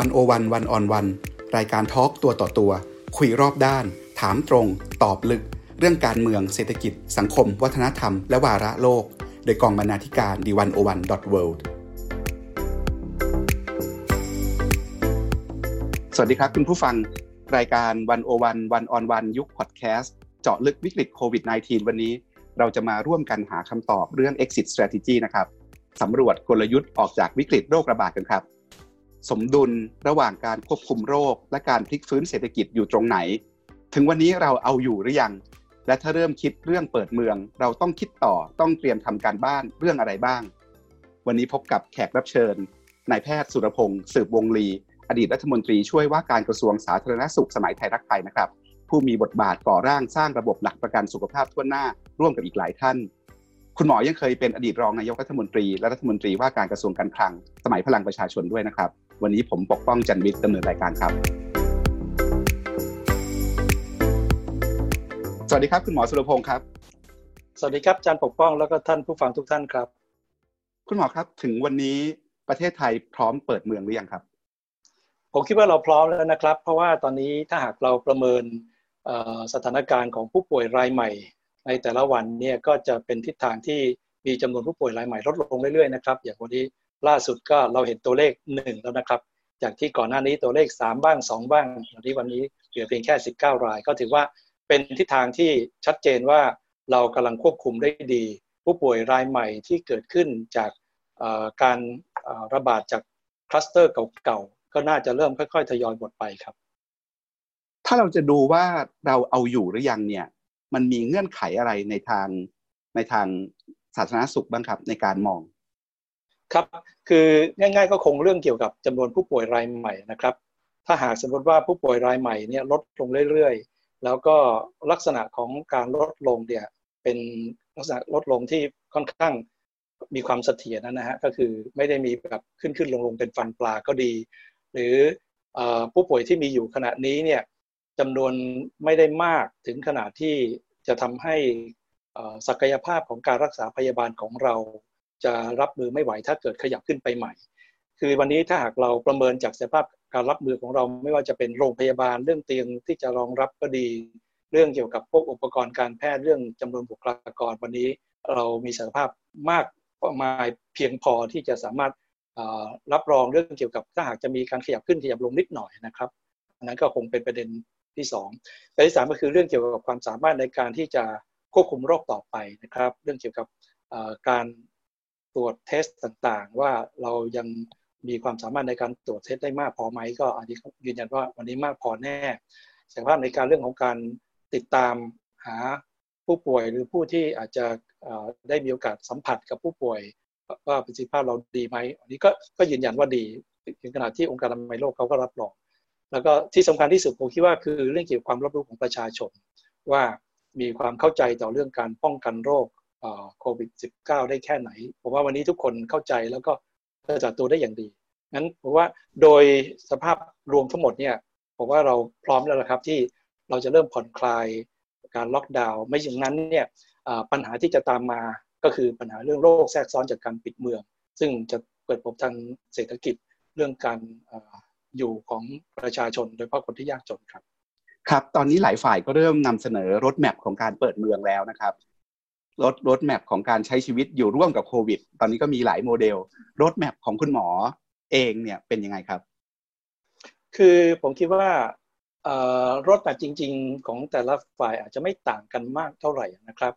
วันโอวันวันออนวันรายการทอล์กตัวต่อตัว คุยรอบด้าน ถามตรง ตอบลึก เรื่องการเมืองเศรษฐกิจ สังคม วัฒนธรรม และวาระโลก โดยกองบรรณาธิการดีวันโอวันดอทเวิสวัสดีครับคุณผู้ฟังรายการวันโอวันวันออนวันยุคพอดแคสต์เจาะลึกวิกฤตโควิด -19 วันนี้ เราจะมาร่วมกันหาคำตอบเรื่อง exit strategy นะครับสำรวจกลยุทธ์ออกจากวิกฤตโรคระบาดกันครับ สมดุลระหว่างการควบคุมโรค และการพลิกฟื้นเศรษฐกิจอยู่ตรงไหน ถึงวันนี้เราเอาอยู่หรือยัง และถ้าเริ่มคิดเรื่องเปิดเมือง เราต้องคิดต่อต้องเตรียมทำการบ้านเรื่องอะไรบ้าง วันนี้พบกับแขกรับเชิญนายแพทย์สุรพงศ์สืบวงลี อดีตรัฐมนตรีช่วยว่าการกระทรวงสาธารณสุขสมัยไทยรักไทยนะครับ ผู้มีบทบาทก่อร่างสร้างระบบหลักประกันสุขภาพทั่วหน้า ร่วมกับอีกหลายท่านคุณหมอยังเคยเป็นอดีตรองนายกรัฐมนตรีและรัฐมนตรีว่าการกระทรวงการคลัง สมัยพลังประชาชนด้วยนะครับ วันนี้ผมปกป้องจันวิทย์ดำเนินรายการครับ สวัสดีครับ คุณหมอสุรพงศ์ครับ สวัสดีครับอาจารย์ปกป้องแล้วก็ท่านผู้ฟังทุกท่านครับ คุณหมอครับถึงวันนี้ประเทศไทยพร้อมเปิดเมืองหรือยังครับ ผมคิดว่าเราพร้อมแล้วนะครับ เพราะว่าตอนนี้ถ้าหากเราประเมินสถานการณ์ของผู้ป่วยรายใหม่ ในแต่ละวันเนี่ยก็จะเป็นทิศทางที่มีจำนวนผู้ป่วยรายใหม่ลดลงเรื่อยๆนะครับอย่างวันนี้ ล่าสุดก็เราเห็นตัวเลขหนึ่งแล้วนะครับ จากที่ก่อนหน้านี้ตัวเลข 3 บ้าง 2 บ้างวันนี้วันนี้เหลือเพียงแค่ 19 ราย ก็ถือว่าเป็นทิศทางที่ชัดเจนว่าเรากำลังควบคุมได้ดี ผู้ป่วยรายใหม่ที่เกิดขึ้นจากการระบาดจากคลัสเตอร์เก่าๆก็น่าจะเริ่มค่อยๆทยอยหมดไปครับ ถ้าเราจะดูว่าเราเอาอยู่หรือยังเนี่ย มันมีเงื่อนไขอะไรในทางในทางสาธารณสุขบ้างครับในการมอง ครับ คือง่าย ๆ ก็คงเรื่องเกี่ยวกับจำนวนผู้ป่วยรายใหม่นะครับ ถ้าหากสมมติว่าผู้ป่วยรายใหม่เนี่ยลดลงเรื่อยๆ แล้วก็ลักษณะของการลดลงเนี่ยเป็นลักษณะลดลงที่ค่อนข้างมีความเสถียรนะฮะก็คือไม่ได้มีแบบขึ้นขึ้นลงลงเป็นฟันปลาก็ดี หรือผู้ป่วยที่มีอยู่ขณะนี้เนี่ยจำนวนไม่ได้มากถึงขนาดที่จะทำให้ศักยภาพของการรักษาพยาบาลของเรา จะรับมือไม่ไหวถ้าเกิดขยับขึ้นไปใหม่ คือวันนี้ถ้าหากเราประเมินจากสภาพการรับมือของเราไม่ว่าจะเป็นโรงพยาบาลเรื่องเตียงที่จะรองรับก็ดี เรื่องเกี่ยวกับพวกอุปกรณ์การแพทย์เรื่องจำนวนบุคลากรวันนี้เรามีศักยภาพมากมาเพียงพอที่จะสามารถรับรองเรื่องเกี่ยวกับถ้าหากจะมีการขยับขึ้นขยับลงนิดหน่อยนะครับอันนั้นก็คงเป็นประเด็นที่2ประเด็นที่สามก็คือเรื่องเกี่ยวกับความสามารถในการที่จะควบคุมโรคต่อไปนะครับ เรื่องเกี่ยวกับการ ตรวจเทสต่างๆ ว่าเรายังมีความสามารถในการตรวจเทสได้มากพอไหมก็อันนี้ยืนยันว่าวันนี้มากพอแน่ศักยภาพในการเรื่องของการติดตามหาผู้ป่วยหรือผู้ที่อาจจะได้มีโอกาสสัมผัสกับผู้ป่วยว่าประสิทธิภาพเราดีไหมอันนี้ก็ก็ยืนยันว่าดีถึงขนาดที่องค์การอนามัยโลกเขาก็รับรอง แล้วก็ที่สำคัญที่สุดผมคิดว่าคือเรื่องเกี่ยวกับความรับรู้ของประชาชน ว่ามีความเข้าใจต่อเรื่องการป้องกันโรค โควิด -19 ได้แค่ไหน ผมว่าวันนี้ทุกคนเข้าใจแล้วก็จัดตัวได้อย่างดีงั้นผมว่าโดยสภาพรวมทั้งหมดเนี่ยผมว่าเราพร้อมแล้วนะครับที่เราจะเริ่มผ่อนคลายการล็อกดาวน์ไม่อย่างนั้นเนี่ยปัญหาที่จะตามมาก็คือปัญหาเรื่องโรคแทรกซ้อนจากการปิดเมือง ซึ่งจะเปิดผลทางเศรษฐกิจเรื่องการอยู่ของประชาชน โดยเฉพาะคนที่ยากจนครับครับ ตอนนี้หลายฝ่ายก็เริ่มนำเสนอรถแมพของการเปิดเมืองแล้วนะครับ รถรถแมพของการใช้ชีวิตอยู่ร่วมกับโควิด ตอนนี้ก็มีหลายโมเดลรถแมพของคุณหมอเองเนี่ยเป็นยังไงครับ คือผมคิดว่ารถแบบจริง ๆ ของแต่ละฝ่ายอาจจะไม่ต่างกันมากเท่าไหร่นะครับ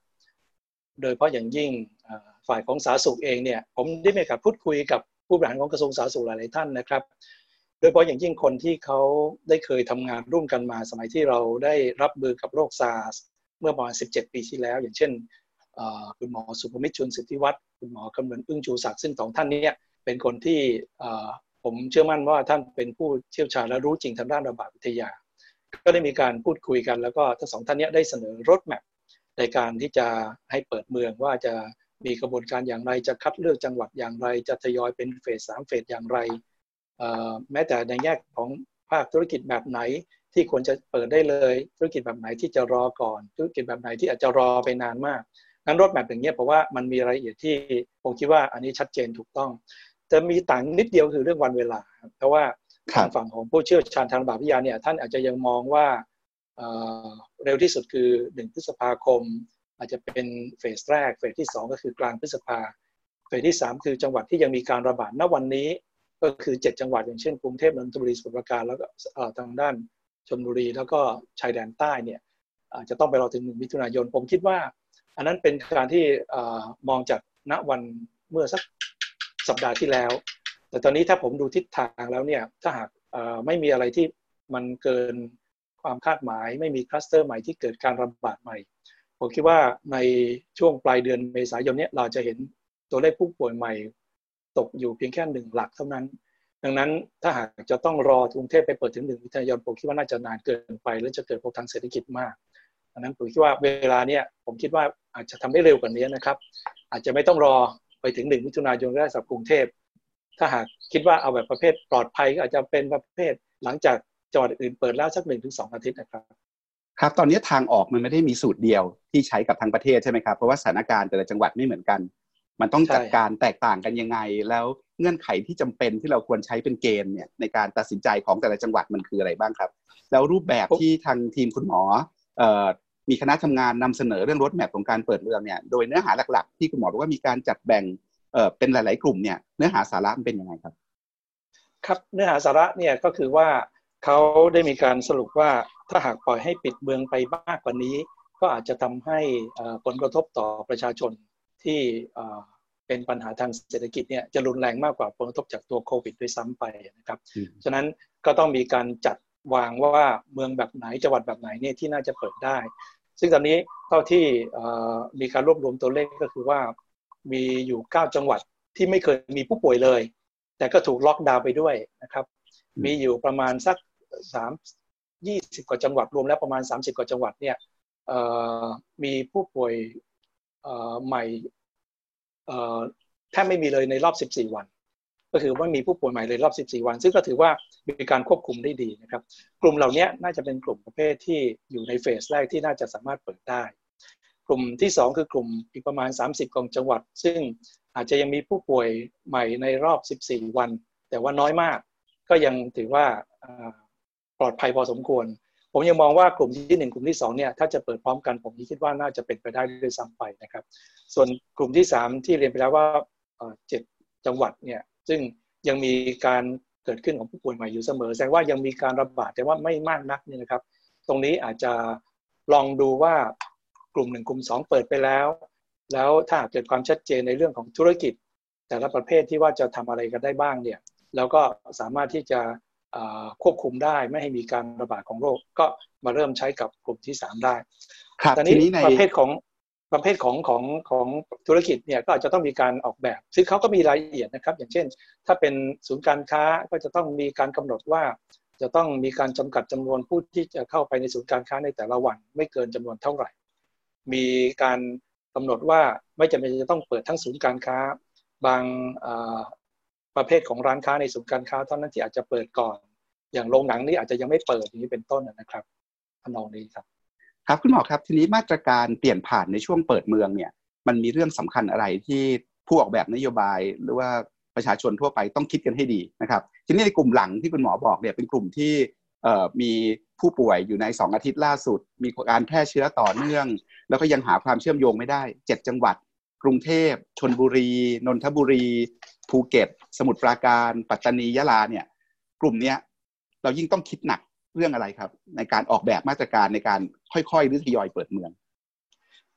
โดยเพราะอย่างยิ่งฝ่ายของสาธารณสุขเองเนี่ยผมได้มีการพูดคุยกับผู้บริหารของกระทรวงสาธารณสุขหลายๆท่านนะครับ โดยเฉพาะอย่างยิ่งคนที่เขาได้เคยทำงานร่วมกันมา สมัยที่เราได้รับมือกับโรคซาร์สเมื่อประมาณ 17 ปีที่แล้ว อย่างเช่น คุณหมอสุภมิตรชุนสิทธิวัฒน์คุณหมอกำเนิดอึ้งชูศักดิ์ซึ่งสองท่านนี้เป็นคนที่ผมเชื่อมั่นว่าท่านเป็นผู้เชี่ยวชาญและรู้จริงทางด้านระบาดวิทยา ก็ได้มีการพูดคุยกัน แล้วก็ทั้งสองท่านนี้ได้เสนอรถแมพในการที่จะให้เปิดเมืองว่าจะมีกระบวนการอย่างไรจะคัดเลือกจังหวัดอย่างไร จะทยอยเป็นเฟสสามเฟสอย่างไร แม้แต่ในแง่ของภาคธุรกิจแบบไหนที่ควรจะเปิดได้เลย ธุรกิจแบบไหนที่จะรอก่อน ธุรกิจแบบไหนที่อาจจะรอไปนานมาก งั้นรถแมพอย่างเงี้ยเพราะว่ามันมีรายละเอียดที่ผมคิดว่าอันนี้ชัดเจนถูกต้อง จะมีต่างนิดเดียวคือเรื่องวันเวลา เพราะว่าทางฝั่งของผู้เชี่ยวชาญทางระบาดวิทยาเนี่ยท่านอาจจะยังมองว่าเร็วที่สุดคือหนึ่งพฤษภาคม อาจจะเป็นเฟสแรก เฟสที่สองก็คือกลางพฤษภา เฟสที่สามคือจังหวัดที่ยังมีการระบาดณวันนี้ก็คือเจ็ดจังหวัดอย่างเช่นกรุงเทพนนทบุรีสมุทรปราการแล้วก็ทางด้านชลบุรีแล้วก็ชายแดนใต้เนี่ยอาจจะต้องไปรอถึงหนึ่งมิถุนายน ผมคิดว่า อันนั้นเป็นการที่มองจากณวันเมื่อสักสัปดาห์ที่แล้ว แต่ตอนนี้ถ้าผมดูทิศทางแล้วเนี่ยถ้าหากไม่มีอะไรที่มันเกินความคาดหมาย ไม่มีคลัสเตอร์ใหม่ที่เกิดการระบาดใหม่ ผมคิดว่าในช่วงปลายเดือนเมษายนนี้เราจะเห็นตัวเลขผู้ป่วยใหม่ตกอยู่เพียงแค่หนึ่งหลักเท่านั้น ดังนั้นถ้าหากจะต้องรอกรุงเทพไปเปิดถึงหนึ่งมิถุนายนผมคิดว่าน่าจะนานเกินไป และจะเกิดผลทางเศรษฐกิจมาก ดังนั้นผมคิดว่าเวลาเนี่ยผมคิดว่าอาจจะทำได้เร็วกว่านี้นะครับ อาจจะไม่ต้องรอไปถึงหนึ่งมิถุนายนได้สำหรับกรุงเทพ ถ้าหากคิดว่าเอาแบบประเภทปลอดภัยก็อาจจะเป็นประเภทหลังจากจังหวัดอื่นเปิดแล้วสักหนึ่งถึงสองอาทิตย์นะครับครับตอนนี้ทางออกมันไม่ได้มีสูตรเดียวที่ใช้กับทางประเทศใช่ไหมครับเพราะว่าสถานการณ์แต่ละจังหวัดไม่เหมือนกัน มันต้องจัดการแตกต่างกันยังไง แล้วเงื่อนไขที่จำเป็นที่เราควรใช้เป็นเกณฑ์เนี่ยในการตัดสินใจของแต่ละจังหวัดมันคืออะไรบ้างครับ แล้วรูปแบบที่ทางทีมคุณหมอ มีคณะทำงานนำเสนอเรื่องรถแมพของการเปิดเมืองเนี่ยโดยเนื้อหาหลัก ๆ ที่คุณหมอบอกว่ามีการจัดแบ่งเป็นหลาย ๆ กลุ่มเนี่ยเนื้อหาสาระมันเป็นยังไงครับ ครับเนื้อหาสาระเนี่ยก็คือว่าเขาได้มีการสรุปว่าถ้าหากปล่อยให้ปิดเมืองไปมากกว่านี้ ก็อาจจะทำให้ผลกระทบต่อประชาชนที่เป็นปัญหาทางเศรษฐกิจเนี่ยจะรุนแรงมากกว่าผลกระทบจากตัวโควิดด้วยซ้ำไปนะครับ ฉะนั้นก็ต้องมีการจัด วางว่าเมืองแบบไหนจังหวัดแบบไหนเนี่ยที่น่าจะเปิดได้ ซึ่งตอนนี้เท่าที่มีการรวบรวมตัวเลขก็คือว่ามีอยู่ 9 จังหวัดที่ไม่เคยมีผู้ป่วยเลย แต่ก็ถูกล็อกดาวน์ไปด้วยนะครับ มีอยู่ประมาณสักสามยี่สิบกว่าจังหวัดรวมแล้วประมาณ 30 กว่าจังหวัดเนี่ยมีผู้ป่วยใหม่แทบไม่มีเลยในรอบ 14 วัน ก็คือว่ามีผู้ป่วยใหม่เลยรอบ 14 วัน ซึ่งก็ถือว่ามีการควบคุมได้ดีนะครับ กลุ่มเหล่านี้น่าจะเป็นกลุ่มประเภทที่อยู่ในเฟสแรกที่น่าจะสามารถเปิดได้ กลุ่มที่ 2 คือกลุ่มอีกประมาณ 30กองจังหวัด ซึ่งอาจจะยังมีผู้ป่วยใหม่ในรอบ 14 วัน แต่ว่าน้อยมาก ก็ยังถือว่าปลอดภัยพอสมควร ผมยังมองว่ากลุ่มที่ 1 กลุ่มที่2เนี่ยถ้าจะเปิดพร้อมกันผมคิดว่าน่าจะเป็นไปได้ด้วยซ้ำไปนะครับ ส่วนกลุ่มที่ 3 ที่เรียนไปแล้วว่าเจ็ดจังหวัดเนี่ย ซึ่งยังมีการเกิดขึ้นของผู้ป่วยใหม่อยู่เสมอ แสดงว่ายังมีการระบาดแต่ว่าไม่มากนักนี่นะครับ ตรงนี้อาจจะลองดูว่ากลุ่มหนึ่งกลุ่มสองเปิดไปแล้ว แล้วถ้าเกิดความชัดเจนในเรื่องของธุรกิจ แต่ละประเภทที่ว่าจะทำอะไรกันได้บ้างเนี่ยแล้วก็สามารถที่จะควบคุมได้ไม่ให้มีการระบาดของโรค ก็มาเริ่มใช้กับกลุ่มที่สามได้ครับตอนนี้ประเภทของ ประเภทของของของธุรกิจเนี่ยก็อาจจะต้องมีการออกแบบ ซึ่งเขาก็มีรายละเอียดนะครับ อย่างเช่น ถ้าเป็นศูนย์การค้าก็จะต้องมีการกำหนดว่า จะต้องมีการจำกัดจำนวนผู้ที่จะเข้าไปในศูนย์การค้าในแต่ละวัน ไม่เกินจำนวนเท่าไหร่ มีการกำหนดว่าไม่จำเป็นจะต้องเปิดทั้งศูนย์การค้า บางประเภทของร้านค้าในศูนย์การค้าเท่านั้นที่อาจจะเปิดก่อน อย่างโรงหนังนี่อาจจะยังไม่เปิดอย่างนี้เป็นต้นนะครับทำนองนี้ครับ ครับคุณหมอครับทีนี้มาตรการเปลี่ยนผ่านในช่วงเปิดเมืองเนี่ยมันมีเรื่องสำคัญอะไรที่ผู้ออกแบบนโยบาย หรือว่าประชาชนทั่วไปต้องคิดกันให้ดีนะครับ ทีนี้ในกลุ่มหลังที่คุณหมอบอกเนี่ยเป็นกลุ่มที่มีผู้ป่วยอยู่ในสองอาทิตย์ล่าสุด มีการแพร่เชื้อต่อเนื่อง แล้วก็ยังหาความเชื่อมโยงไม่ได้เจ็ดจังหวัด กรุงเทพชนบุรี นนทบุรี ภูเก็ต สมุทรปราการ ปัตตานียะลาเนี่ย กลุ่มเนี้ยเรายิ่งต้องคิดหนัก เรื่องอะไรครับ ในการออกแบบมาตรการในการค่อยๆหรือทยอยเปิดเมือง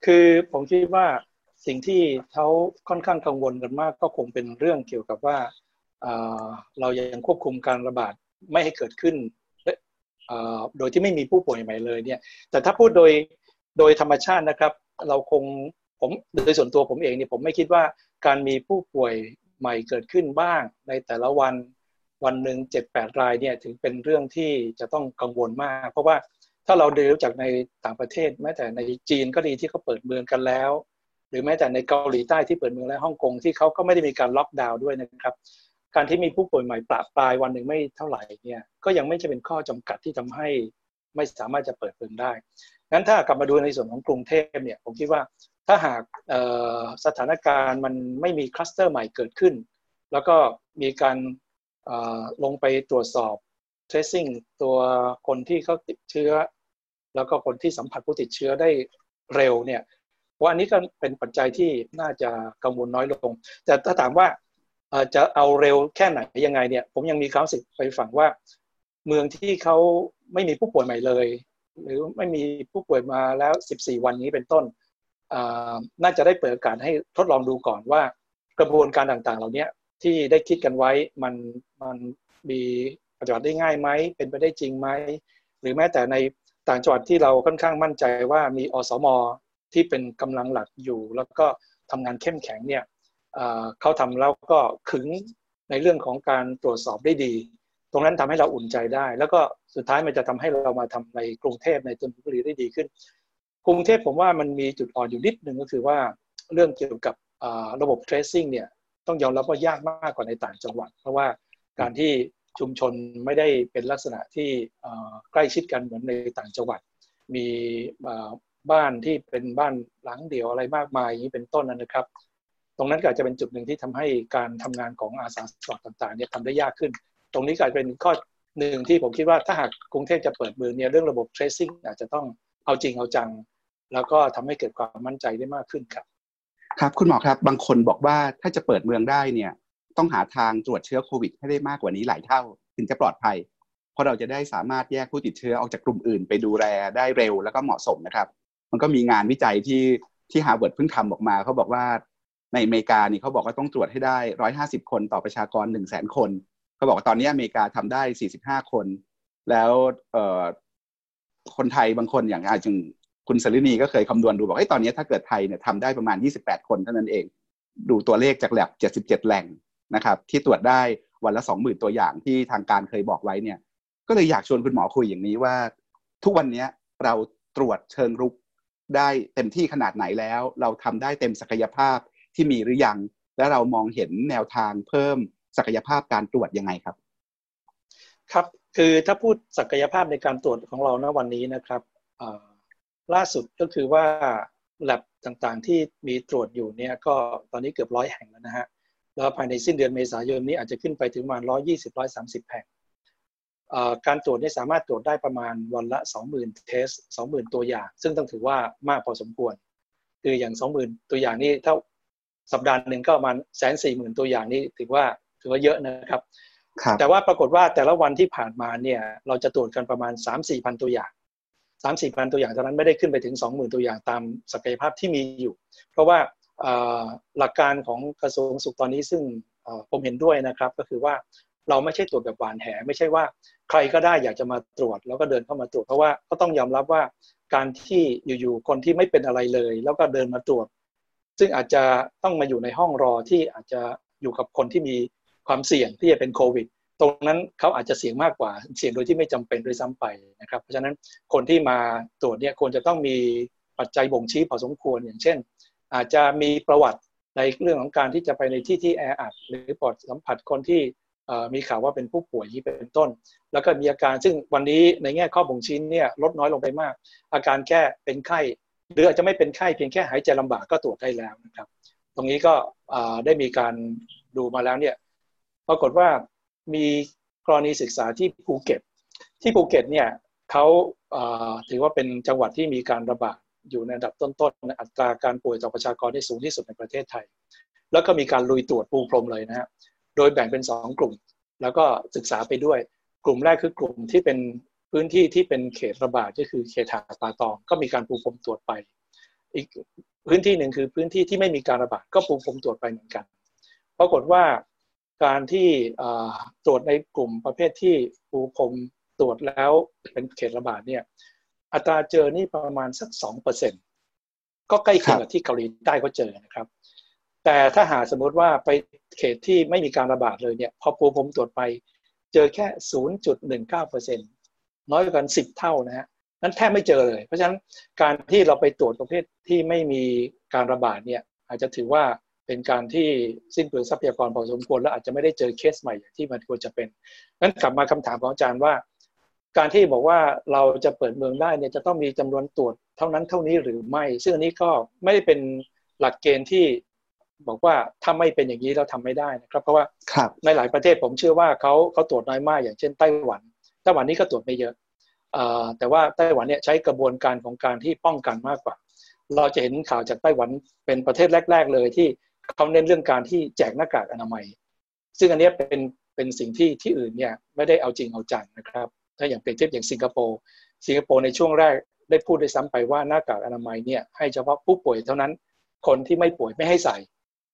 คือผมคิดว่าสิ่งที่เขาค่อนข้างกังวลกันมาก ก็คงเป็นเรื่องเกี่ยวกับว่าเรายังควบคุมการระบาดไม่ให้เกิดขึ้นโดยที่ไม่มีผู้ป่วยใหม่เลยเนี่ย แต่ถ้าพูดโดยโดยธรรมชาตินะครับ เราคงผมโดยส่วนตัวผมเองเนี่ยผมไม่คิดว่าการมีผู้ป่วยใหม่เกิดขึ้นบ้างในแต่ละวัน วันหนึ่งเจ็ดแปดรายเนี่ยถึงเป็นเรื่องที่จะต้องกังวลมาก เพราะว่าถ้าเราดูจากในต่างประเทศ แม้แต่ในจีนก็ดีที่เขาเปิดเมืองกันแล้ว หรือแม้แต่ในเกาหลีใต้ที่เปิดเมืองและฮ่องกงที่เขาก็ไม่ได้มีการล็อกดาวน์ด้วยนะครับการที่มีผู้ป่วยใหม่ปราปลายวันหนึ่งไม่เท่าไหร่เนี่ยก็ยังไม่จะเป็นข้อจำกัดที่ทำให้ไม่สามารถจะเปิดเผยได้งั้นถ้ากลับมาดูในส่วนของกรุงเทพเนี่ยผมคิดว่าถ้าหากสถานการณ์มันไม่มีคลัสเตอร์ใหม่เกิดขึ้น แล้วก็มีการ ลงไปตรวจสอบ tracing ตัวคนที่เขาติดเชื้อ แล้วก็คนที่สัมผัสผู้ติดเชื้อได้เร็วเนี่ยว่าอันนี้ก็เป็นปัจจัยที่น่าจะกังวลน้อยลง แต่ถ้าถามว่าจะเอาเร็วแค่ไหนยังไงเนี่ยผมยังมีความรู้สึกไปฝังว่า เมืองที่เขาไม่มีผู้ป่วยใหม่เลย หรือไม่มีผู้ป่วยมาแล้ว 14 วันนี้เป็นต้นน่าจะได้เปิดโอกาสให้ทดลองดูก่อนว่ากระบวนการต่างๆ เหล่านี้ ที่ได้คิดกันไว้มันมันมีปฏิบัติได้ง่ายไหมเป็นไปได้จริงไหมหรือแม้แต่ในต่างจังหวัดที่เราค่อนข้างมั่นใจว่ามีอสมที่เป็นกำลังหลักอยู่ แล้วก็ทำงานเข้มแข็งเนี่ยเขาทำแล้วก็ขึงในเรื่องของการตรวจสอบได้ดี ตรงนั้นทำให้เราอุ่นใจได้ แล้วก็สุดท้ายมันจะทำให้เรามาทำในกรุงเทพในตุนบุรีได้ดีขึ้น กรุงเทพผมว่ามันมีจุดอ่อนอยู่นิดหนึ่งก็คือว่าเรื่องเกี่ยวกับระบบ tracing เนี่ย ต้องยอมรับว่ายากมากกว่าในต่างจังหวัด เพราะว่าการที่ชุมชนไม่ได้เป็นลักษณะที่ใกล้ชิดกันเหมือนในต่างจังหวัด มีบ้านที่เป็นบ้านหลังเดียวอะไรมากมายอย่างนี้เป็นต้นนะครับ ตรงนั้นก็จะเป็นจุดหนึ่งที่ทำให้การทำงานของอาสาสมัครต่างๆเนี่ยทำได้ยากขึ้น ตรงนี้ก็เป็นข้อหนึ่งที่ผมคิดว่าถ้าหากกรุงเทพจะเปิดมือเนี่ยเรื่องระบบ tracing อาจจะต้องเอาจริงเอาจัง แล้วก็ทำให้เกิดความมั่นใจได้มากขึ้นครับ ครับคุณหมอครับบางคนบอกว่าถ้าจะเปิดเมืองได้เนี่ยต้องหาทางตรวจเชื้อโควิดให้ได้มากกว่านี้หลายเท่า ถึงจะปลอดภัย เพราะเราจะได้สามารถแยกผู้ติดเชื้อออกจากกลุ่มอื่น ไปดูแลได้เร็วแล้วก็เหมาะสมนะครับ มันก็มีงานวิจัยที่ที่ฮาร์วาร์ดเพิ่งทำออกมาเขาบอกว่าในอเมริกานี่เขาบอกว่าต้องตรวจให้ได้ร้อยห้าสิบคนต่อประชากรหนึ่งแสนคนเขาบอกว่าตอนนี้อเมริกาทำได้สี่สิบห้าคน แล้วเอ่อคนไทยบางคนอย่างอาจจะ คุณสฤณีก็เคยคำนวณดูบอกไอ้ตอนนี้ถ้าเกิดไทยเนี่ยทำได้ประมาณ 28 คนเท่านั้นเอง ดูตัวเลขจากแลบ77 แหล่งนะครับ ที่ตรวจได้วันละ 20,000 ตัวอย่างที่ทางการเคยบอกไว้เนี่ย ก็เลยอยากชวนคุณหมอคุยอย่างนี้ว่า ทุกวันนี้เราตรวจเชิงรุกได้เต็มที่ขนาดไหนแล้ว เราทำได้เต็มศักยภาพที่มีหรือยัง และเรามองเห็นแนวทางเพิ่มศักยภาพการตรวจยังไงครับ ครับ คือถ้าพูดศักยภาพในการตรวจของเราณวันนี้นะครับ ล่าสุดก็คือว่าแลบต่างๆ ที่มีตรวจอยู่เนี่ยก็ตอนนี้เกือบร้อยแห่งแล้วนะฮะ แล้วภายในสิ้นเดือนเมษายนนี้อาจจะขึ้นไปถึงประมาณร้อยยี่สิบร้อยสามสิบแห่งการตรวจนี่สามารถตรวจได้ประมาณวันละสองหมื่นเทสสองหมื่นตัวอย่าง ซึ่งต้องถือว่ามากพอสมควร คืออย่างสองหมื่นตัวอย่างนี้ถ้าสัปดาห์หนึ่งก็ประมาณแสนสี่หมื่นตัวอย่างนี้ถือว่าถือว่าเยอะนะครับ แต่ว่าปรากฏว่าแต่ละวันที่ผ่านมาเนี่ยเราจะตรวจกันประมาณสามสี่พันตัวอย่าง สามสี่พันตัวอย่างเท่านั้นไม่ได้ขึ้นไปถึงสองหมื่นตัวอย่างตามศักยภาพที่มีอยู่ เพราะว่าหลักการของกระทรวงสุขตอนนี้ซึ่งผมเห็นด้วยนะครับก็คือว่าเราไม่ใช่ตรวจแบบหวานแหไม่ใช่ว่าใครก็ได้อยากจะมาตรวจแล้วก็เดินเข้ามาตรวจเพราะว่าก็ต้องยอมรับว่าการที่อยู่ๆคนที่ไม่เป็นอะไรเลย แล้วก็เดินมาตรวจ ซึ่งอาจจะต้องมาอยู่ในห้องรอที่อาจจะอยู่กับคนที่มีความเสี่ยงที่จะเป็นโควิด ตรงนั้นเขาอาจจะเสี่ยงมากกว่า เสี่ยงโดยที่ไม่จำเป็นด้วยซ้ำไปนะครับ เพราะฉะนั้นคนที่มาตรวจเนี่ยควรจะต้องมีปัจจัยบ่งชี้พอสมควรอย่างเช่น อาจจะมีประวัติในเรื่องของการที่จะไปในที่ที่แออัดหรือปลอดสัมผัสคนที่มีข่าวว่าเป็นผู้ป่วยที่เป็นต้น แล้วก็มีอาการซึ่งวันนี้ในแง่ข้อบ่งชี้เนี่ยลดน้อยลงไปมาก อาการแค่เป็นไข้ หรืออาจจะไม่เป็นไข้เพียงแค่หายใจลำบากก็ตรวจได้แล้วนะครับ ตรงนี้ก็ได้มีการดูมาแล้วเนี่ยปรากฏว่า มีกรณีศึกษาที่ภูเก็ต ที่ภูเก็ตเนี่ยเขาถือว่าเป็นจังหวัดที่มีการระบาดอยู่ในอันดับต้นๆอัตราการป่วยต่อประชากรที่สูงที่สุดในประเทศไทย แล้วก็มีการลุยตรวจปูพรมเลยนะฮะโดยแบ่งเป็น 2 กลุ่ม แล้วก็ศึกษาไปด้วย กลุ่มแรกคือกลุ่มที่เป็นพื้นที่ที่เป็นเขตระบาดก็คือเขตหาดปาตองก็มีการปูพรมตรวจไป อีกพื้นที่หนึ่งคือพื้นที่ที่ไม่มีการระบาดก็ปูพรมตรวจไปเหมือนกัน ปรากฏว่า การที่ตรวจในกลุ่มประเภทที่ปูพรมตรวจแล้วเป็นเขตระบาดเนี่ยอัตราเจอนี่ประมาณสักสองเปอร์เซ็นก็ใกล้เคียงกับที่เกาหลีใต้เขาเจอนะครับ แต่ถ้าหาสมมติว่าไปเขตที่ไม่มีการระบาดเลยเนี่ยพอปูพรมตรวจไปเจอแค่ศูนย์จุดหนึ่งเก้าเปอร์เซ็นน้อยกว่าสิบเท่านะฮะนั้นแทบไม่เจอเลย เพราะฉะนั้นการที่เราไปตรวจประเภทที่ไม่มีการระบาดเนี่ยอาจจะถือว่า เป็นการที่สิ้นเปลืองทรัพยากรพอสมควร และอาจจะไม่ได้เจอเคสใหม่อย่างที่มันควรจะเป็นนั้นกลับมาคำถามของอาจารย์ว่า การที่บอกว่าเราจะเปิดเมืองได้เนี่ยจะต้องมีจำนวนตรวจเท่านั้นเท่านี้หรือไม่ ซึ่งอันนี้ก็ไม่ได้เป็นหลักเกณฑ์ที่บอกว่าถ้าไม่เป็นอย่างนี้เราทำไม่ได้นะครับ เพราะว่าครับในหลายประเทศผมเชื่อว่าเขาเขาตรวจน้อยมาก อย่างเช่นไต้หวันไต้หวันนี้ก็ตรวจไม่เยอะแต่ว่าไต้หวันเนี่ยใช้กระบวนการของการที่ป้องกันมากกว่า เราจะเห็นข่าวจากไต้หวันเป็นประเทศแรก ๆ เลยที่ เขาเน้นเรื่องการที่แจกหน้ากากอนามัย ซึ่งอันนี้เป็นเป็นสิ่งที่ที่อื่นเนี่ยไม่ได้เอาจริงเอาจังนะครับ ถ้าอย่างเปรียบเทียบอย่างสิงคโปร์สิงคโปร์ในช่วงแรกได้พูดได้ซ้ำไปว่าหน้ากากอนามัยเนี่ยให้เฉพาะผู้ป่วยเท่านั้น คนที่ไม่ป่วยไม่ให้ใส่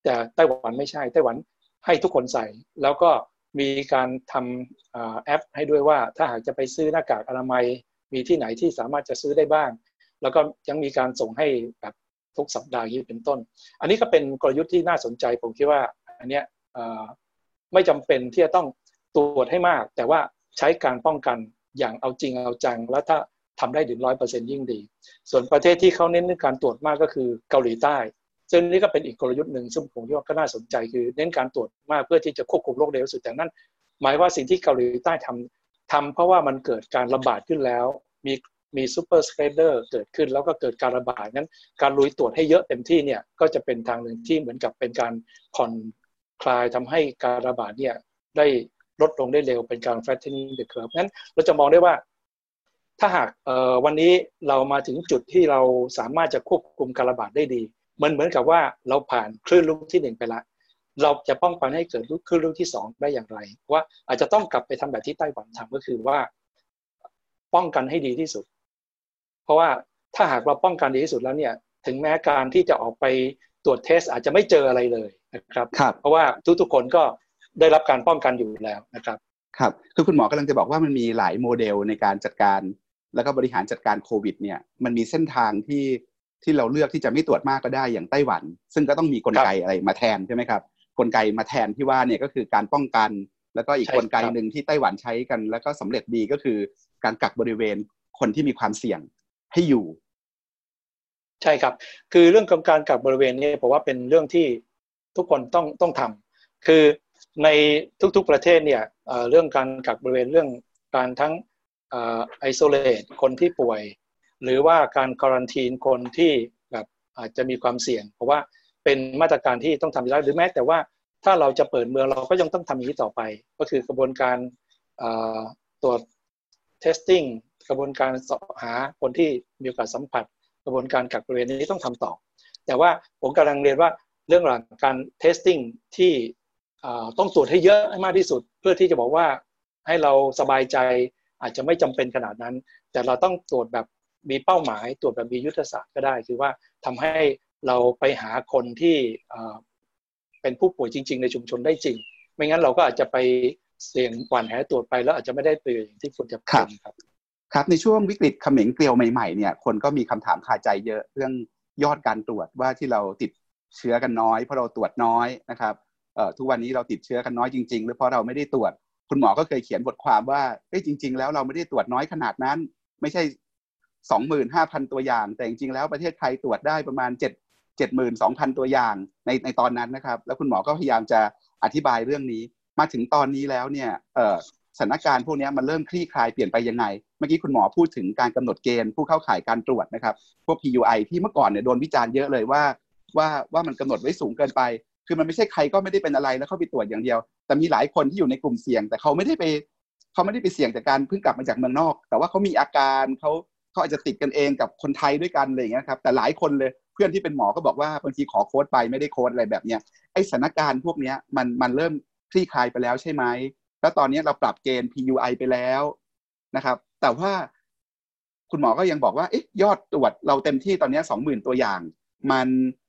แต่ไต้หวันไม่ใช่ไต้หวันให้ทุกคนใส่ แล้วก็มีการทำแอปให้ด้วยว่าถ้าหากจะไปซื้อหน้ากากอนามัยมีที่ไหนที่สามารถจะซื้อได้บ้าง แล้วก็ยังมีการส่งให้แบบ ทุกสัปดาห์นี้เป็นต้น อันนี้ก็เป็นกลยุทธ์ที่น่าสนใจผมคิดว่าอันเนี้ยไม่จำเป็นที่จะต้องตรวจให้มาก แต่ว่าใช้การป้องกันอย่างเอาจริงเอาจัง แล้วถ้าทำได้ถึงร้อยเปอร์เซ็นยิ่งดี ส่วนประเทศที่เขาเน้นเรื่องการตรวจมากก็คือเกาหลีใต้ ซึ่งนี่ก็เป็นอีกกลยุทธ์หนึ่งซึ่งผมคิดว่าก็น่าสนใจคือเน้นการตรวจมากเพื่อที่จะควบคุมโรคเร็วสุดแต่นั้นหมายว่าสิ่งที่เกาหลีใต้ทำทำเพราะว่ามันเกิดการระบาดขึ้นแล้ว มี มี super spreader เกิดขึ้นแล้วก็เกิดการระบาดนั้น การลุยตรวจให้เยอะเต็มที่เนี่ยก็จะเป็นทางหนึ่งที่เหมือนกับเป็นการผ่อนคลายทำให้การระบาดเนี่ยได้ลดลงได้เร็วเป็นการ flattening the curve นั้นเราจะมองได้ว่า ถ้าหากวันนี้เรามาถึงจุดที่เราสามารถจะควบคุมการระบาดได้ดี มันเหมือนกับว่าเราผ่านคลื่นลูกที่หนึ่งไปล้วเราจะป้องกันให้เกิดคลื่นลูกที่สองได้อย่างไรว่าอาจจะต้องกลับไปทำแบบที่ไต้หวันทำก็คือว่า ป้องกันให้ดีที่สุด ราะว่าถ้าหากเราป้องกันดีที่สุดแล้วเนี่ยถึงแม้การที่จะออกไปตรวจเทสอาจจะไม่เจออะไรเลยนะครับรบเพราะว่าทุกๆคนก็ได้รับการป้องกันอยู่แล้วนะครับครับคือคุณหมอกำลังจะบอกว่ามันมีหลายโมเดลในการจัดการ แล้วก็บริหารจัดการโควิดเนี่ยมันมีเส้นทางที่ที่เราเลือกที่จะไม่ตรวจมากก็ได้อย่างไต้หวัน ซึ่งก็ต้องมีกลไกอะไรมาแทนใช่ไหมครับกลไกมาแทนที่ว่าเนี่ยก็คือการป้องกัน แล้วก็อีกกลไกหนึ่งที่ไต้หวันใช้กัน แล้วก็สำเร็จดีก็คือการกักบริเวณคนที่มีความเสี่ยง ให้อยู่ ใช่ครับ คือเรื่องของการกักบริเวณนี้ผมว่าเป็นเรื่องที่ทุกคนต้องต้องทำคือในทุกๆประเทศเนี่ยเรื่องการกักบริเวณเรื่องการทั้งไอโซเลตคนที่ป่วย หรือว่าการการันทีนคนที่แบบอาจจะมีความเสี่ยง เพราะว่าเป็นมาตรการที่ต้องทำอยู่แล้วหรือแม้แต่ว่าถ้าเราจะเปิดเมืองเราก็ยังต้องทำอย่างนี้ต่อไป ก็คือกระบวนการตรวจ testing กระบวนการสอบหาคนที่มีโอกาสสัมผัส กระบวนการกักบริเวณนี้ต้องทำต่อ แต่ว่าผมกำลังเรียนว่าเรื่องหลังการ testing ที่ต้องตรวจให้เยอะให้มากที่สุด เพื่อที่จะบอกว่าให้เราสบายใจอาจจะไม่จำเป็นขนาดนั้น แต่เราต้องตรวจแบบมีเป้าหมาย ตรวจแบบมียุทธศาสตร์ก็ได้ คือว่าทำให้เราไปหาคนที่เป็นผู้ป่วยจริง ๆ ในชุมชนได้จริง ไม่งั้นเราก็อาจจะไปเสี่ยงกวนแหตรวจไปแล้วอาจจะไม่ได้ประโยชน์อย่างที่ควรจะเป็นครับ ครับในช่วงวิกฤตเขมงเกลียวใหม่ๆเนี่ยคนก็มีคำถามคาใจเยอะเรื่องยอดการตรวจว่าที่เราติดเชื้อกันน้อยเพราะเราตรวจน้อยนะครับทุกวันนี้เราติดเชื้อกันน้อยจริงๆ หรือเพราะเราไม่ได้ตรวจ คุณหมอก็เคยเขียนบทความว่าเอ้จริง ๆ แล้วเราไม่ได้ตรวจน้อยขนาดนั้น ไม่ใช่สองหมื่นห้าพันตัวอย่าง แต่จริงๆแล้วประเทศไทยตรวจได้ประมาณเจ็ดเจ็ดหมื่นสองพันตัวอย่างในในตอนนั้นนะครับ แล้วคุณหมอก็พยายามจะอธิบายเรื่องนี้ มาถึงตอนนี้แล้วเนี่ยเออ สถานการณ์พวกนี้มันเริ่มคลี่คลายเปลี่ยนไปยังไง เมื่อกี้คุณหมอพูดถึงการกำหนดเกณฑ์ผู้เข้าข่ายการตรวจนะครับ พวก PUI ที่เมื่อก่อนเนี่ยโดนวิจารณ์เยอะเลยว่าว่าว่ามันกำหนดไว้สูงเกินไป คือมันไม่ใช่ใครก็ไม่ได้เป็นอะไรแล้วเข้าไปตรวจอย่างเดียว แต่มีหลายคนที่อยู่ในกลุ่มเสี่ยง แต่เขาไม่ได้ไปเขาไม่ได้ไปเสี่ยงจากการเพิ่งกลับมาจากเมืองนอก แต่ว่าเขามีอาการเขาเขาอาจจะติดกันเองกับคนไทยด้วยกันอะไรอย่างเงี้ยครับ แต่หลายคนเลยเพื่อนที่เป็นหมอก็บอกว่าบางทีขอโค้ดไปไม่ได้โค้ดอะไรแบบเนี้ยไอสถานการณ์พวกเนี้ยมันมันเริ่มคลี่คลายไปแล้วใช่ไหม แล้วตอนนี้เราปรับเกณฑ์ PUI ไปแล้วนะครับ แต่ว่าคุณหมอก็ยังบอกว่าเอ๊ะยอดตรวจเราเต็มที่ตอนนี้สองหมื่นตัวอย่าง มัน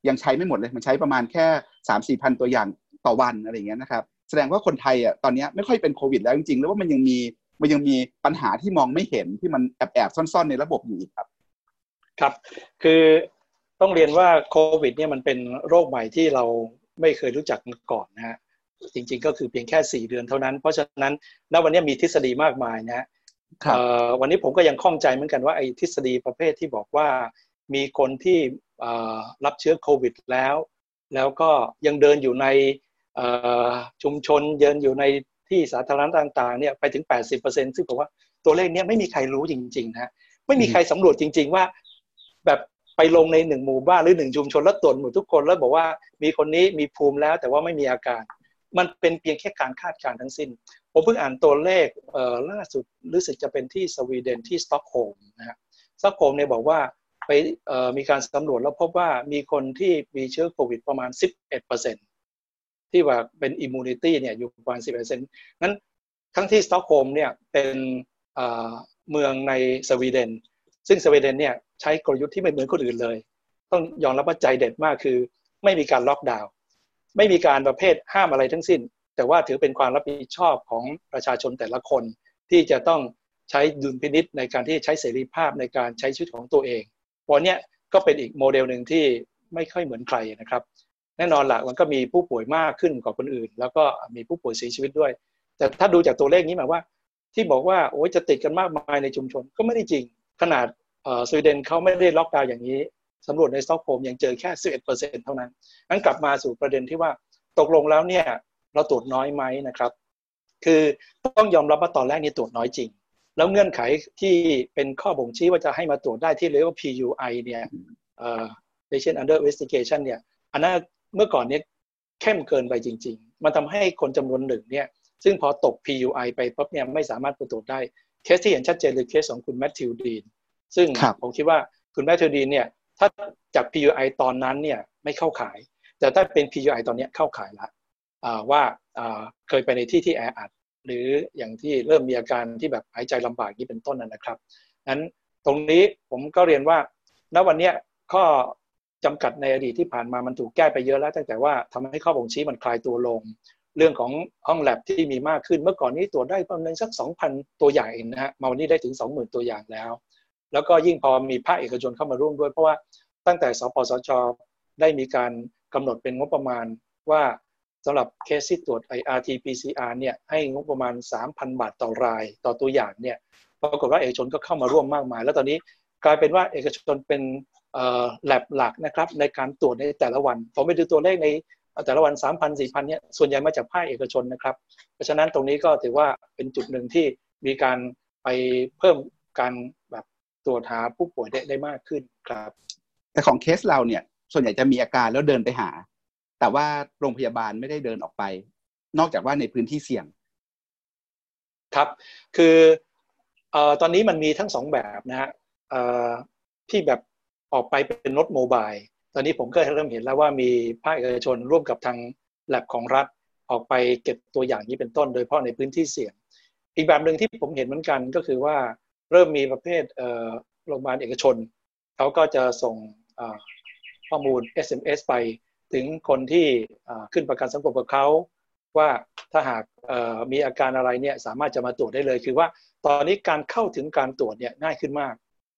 ยังใช้ไม่หมดเลย มันใช้ประมาณแค่สามสี่พันตัวอย่างต่อวันอะไรอย่างเงี้ยนะครับ แสดงว่าคนไทยอะตอนนี้ไม่ค่อยเป็นโควิดแล้วจริงๆแล้วว่ามันยังมีมันยังมีปัญหาที่มองไม่เห็นที่มันแอบแอบซ่อนๆ ในระบบอยู่อีกครับ ครับ คือต้องเรียนว่าโควิด เนี่ยมันเป็นโรคใหม่ที่เราไม่เคยรู้จักมาก่อนนะฮะ จริง ๆ ก็คือเพียงแค่ 4 เดือนเท่านั้น เพราะฉะนั้นณวันนี้มีทฤษฎีมากมายนะวันนี้ผมก็ยังข้องใจเหมือนกันว่าไอ้ทฤษฎีประเภทที่บอกว่ามีคนที่รับเชื้อโควิดแล้ว แล้วก็ยังเดินอยู่ในชุมชนเดินอยู่ในที่สาธารณะต่างๆเนี่ยไปถึง 80%ซึ่งผมว่าตัวเลขนี้ไม่มีใครรู้จริงๆนะไม่มีใครสำรวจจริง ๆ ว่า แบบไปลงในหนึ่งหมู่บ้านหรือหนึ่งชุมชนแล้วตรวจหมดทุกคนแล้วบอกว่ามีคนนี้มีภูมิแล้วแต่ว่าไม่มีอาการ มันเป็นเพียงแค่การคาดการณ์ทั้งสิ้น ผมเพิ่งอ่านตัวเลขล่าสุดรู้สึกจะเป็นที่สวีเดนที่สต็อกโฮล์มนะฮะสต็อกโฮล์มเนี่ยบอกว่าไปมีการสำรวจแล้วพบว่ามีคนที่มีเชื้อโควิดประมาณ 11%ที่ว่าเป็น immunity เนี่ยอยู่ประมาณ 11%นั้นทั้งที่สต็อกโฮล์มเนี่ยเป็นเมืองในสวีเดน ซึ่งสวีเดนเนี่ยใช้กลยุทธ์ที่ไม่เหมือนคนอื่นเลย ต้องยอมรับว่าใจเด็ดมากคือ ไม่มีการล็อกดาวน์ ไม่มีการประเภทห้ามอะไรทั้งสิ้น แต่ว่าถือเป็นความรับผิดชอบของประชาชนแต่ละคน ที่จะต้องใช้ดุลพินิจในการที่ใช้เสรีภาพในการใช้ชีวิตของตัวเองวันนี้ก็เป็นอีกโมเดลหนึ่งที่ไม่ค่อยเหมือนใครนะครับ แน่นอนละมันก็มีผู้ป่วยมากขึ้นกว่าคนอื่น แล้วก็มีผู้ป่วยเสียชีวิตด้วย แต่ถ้าดูจากตัวเลขนี้หมายว่า ที่บอกว่าโอ้ยจะติดกันมากมายในชุมชนก็ไม่ได้จริง ขนาดสวีเดนเขาไม่ได้ล็อกดาวน์อย่างนี้ สำรวจในสต็อกโฮล์มยังเจอแค่11%เท่านั้นงั้นกลับมาสู่ประเด็นที่ว่าตกลงแล้วเนี่ยเราตรวจน้อยไหมนะครับ คือต้องยอมรับว่าตอนแรกนี่ตรวจน้อยจริง แล้วเงื่อนไขที่เป็นข้อบ่งชี้ว่าจะให้มาตรวจได้ที่เรียกว่า PUI เนี่ยเอ่อ patient under investigation เนี่ยอันนั้นเมื่อก่อนเนี้ยเข้มเกินไปจริง ๆ มันทำให้คนจำนวนหนึ่งเนี่ยซึ่งพอตก PUI ไปปุ๊บเนี่ยไม่สามารถตรวจได้เคสที่เห็นชัดเจนเลยเคสของคุณแมทธิวดีนซึ่งผมคิดว่าคุณแมทธิวดีนเนี่ย ถ้าจาก PUI ตอนนั้นเนี่ยไม่เข้าขาย แต่ถ้าเป็น PUI ตอนนี้เข้าขายล้วว่าเคยไปในที่ที่แออัดหรืออย่างที่เริ่มมีอาการที่แบบหายใจลำบากนี้เป็นต้นนะครับนั้นตรงนี้ผมก็เรียนว่าณวันนี้ข้อจำกัดในอดีตที่ผ่านมามันถูกแก้ไปเยอะแล้ว ตั้งแต่ว่าทำให้ข้อบ่งชี้มันคลายตัวลง เรื่องของห้องแลบที่มีมากขึ้นเมื่อก่อนนี้ตรวจได้ประมาณสัก 2,000 ตัวอย่างนะฮะมาวันนี้ได้ถึง 20,000 ตัวอย่างแล้ว แล้วก็ยิ่งพอมีภาคเอกชนเข้ามาร่วมด้วย เพราะว่าตั้งแต่สปสช ได้มีการกำหนดเป็นงบประมาณว่าสำหรับเคสที่ตรวจ RT-PCR เนี่ยให้งบประมาณ 3,000 บาทต่อรายต่อตัวอย่างเนี่ยปรากฏว่าเอกชนก็เข้ามาร่วมมากมาย แล้วตอนนี้กลายเป็นว่าเอกชนเป็นแลบหลักนะครับในการตรวจในแต่ละวันผมไปดูตัวเลขในแต่ละวัน 3,000 4,000เนี่ยส่วนใหญ่มาจากภาคเอกชนนะครับ เพราะฉะนั้นตรงนี้ก็ถือว่าเป็นจุดหนึ่งที่มีการไปเพิ่มการแบบ ตรวจหาผู้ป่วยได้ได้มากขึ้นครับ แต่ของเคสเราเนี่ย ส่วนใหญ่จะมีอาการแล้วเดินไปหา แต่ว่าโรงพยาบาลไม่ได้เดินออกไป นอกจากว่าในพื้นที่เสี่ยง ครับ คืออตอนนี้มันมีทั้งสองแบบนะฮะที่แบบออกไปเป็นรถโมบายตอนนี้ผมก็เริ่มเห็นแล้วว่ามีภาคเอกชนร่วมกับทางแลบของรัฐออกไปเก็บตัวอย่างนี้เป็นต้น โดยเฉพาะในพื้นที่เสี่ยง อีกแบบหนึ่งที่ผมเห็นเหมือนกันก็คือว่า เริ่มมีประเภทโรงพยาบาลเอกชน เขาก็จะส่งข้อมูล SMS ไปถึงคนที่ขึ้นประกันสังคมกับเขา ว่าถ้าหากมีอาการอะไรเนี่ยสามารถจะมาตรวจได้เลย คือว่าตอนนี้การเข้าถึงการตรวจเนี่ยง่ายขึ้นมาก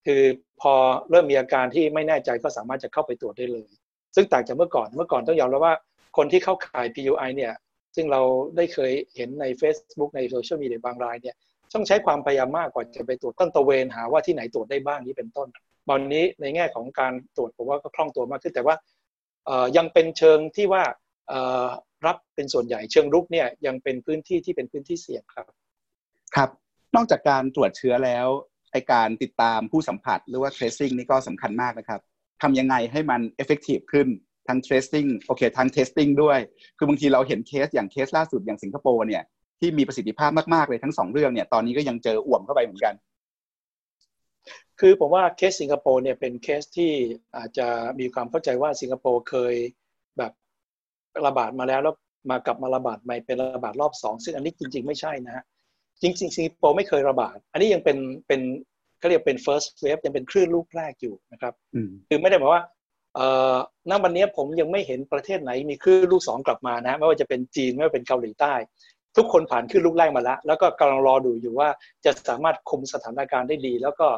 คือพอเริ่มมีอาการที่ไม่แน่ใจก็สามารถจะเข้าไปตรวจได้เลย ซึ่งต่างจากเมื่อก่อนเมื่อก่อนต้องยอมรับว่าคนที่เข้าข่าย PUI เนี่ยซึ่งเราได้เคยเห็นใน Facebook ในโซเชียลมีเดียบางรายเนี่ย ต้องใช้ความพยายามมากกว่าจะไปตรวจต้นตะเวนหาว่าที่ไหนตรวจได้บ้างนี้เป็นต้นตอนนี้ในแง่ของการตรวจผมว่าก็คล่องตัวมากขึ้น แต่ว่ายังเป็นเชิงที่ว่ารับเป็นส่วนใหญ่เชิงรุกเนี่ยยังเป็นพื้นที่ที่เป็นพื้นที่เสี่ยงครับ ครับ นอกจากการตรวจเชื้อแล้วไอการติดตามผู้สัมผัสหรือว่า tracing นี่ก็สำคัญมากนะครับทำยังไงให้มัน effective ขึ้นทั้ง tracing โอเคทั้ง testing ด้วย คือบางทีเราเห็นเคสอย่างเคสล่าสุดอย่างสิงคโปร์เนี่ย ที่มีประสิทธิภาพมากๆเลยทั้งสองเรื่องเนี่ย ตอนนี้ก็ยังเจออ่วมเข้าไปเหมือนกัน คือผมว่าเคสสิงคโปร์เนี่ยเป็นเคสที่อาจจะมีความเข้าใจว่าสิงคโปร์เคยแบบระบาดมาแล้วแล้วมากลับมาระบาดใหม่เป็นระบาดรอบสองซึ่งอันนี้จริง ๆ ไม่ใช่นะฮะจริงๆสิงคโปร์ไม่เคยระบาด อันนี้ยังเป็นเป็นเขาเรียกเป็น first wave ยังเป็นคลื่นลูกแรกอยู่นะครับคือไม่ได้บอกว่าเอ่อณวันนี้ผมยังไม่เห็นประเทศไหนมีคลื่นลูกสองกลับมานะไม่ว่าจะเป็นจีนไม่ว่าเป็นเกาหลีใต้ ทุกคนผ่านคลื่นลูกแรกมาแล้ว แล้วก็กำลังรอดูอยู่ว่าจะสามารถคุมสถานการณ์ได้ดี แล้วก็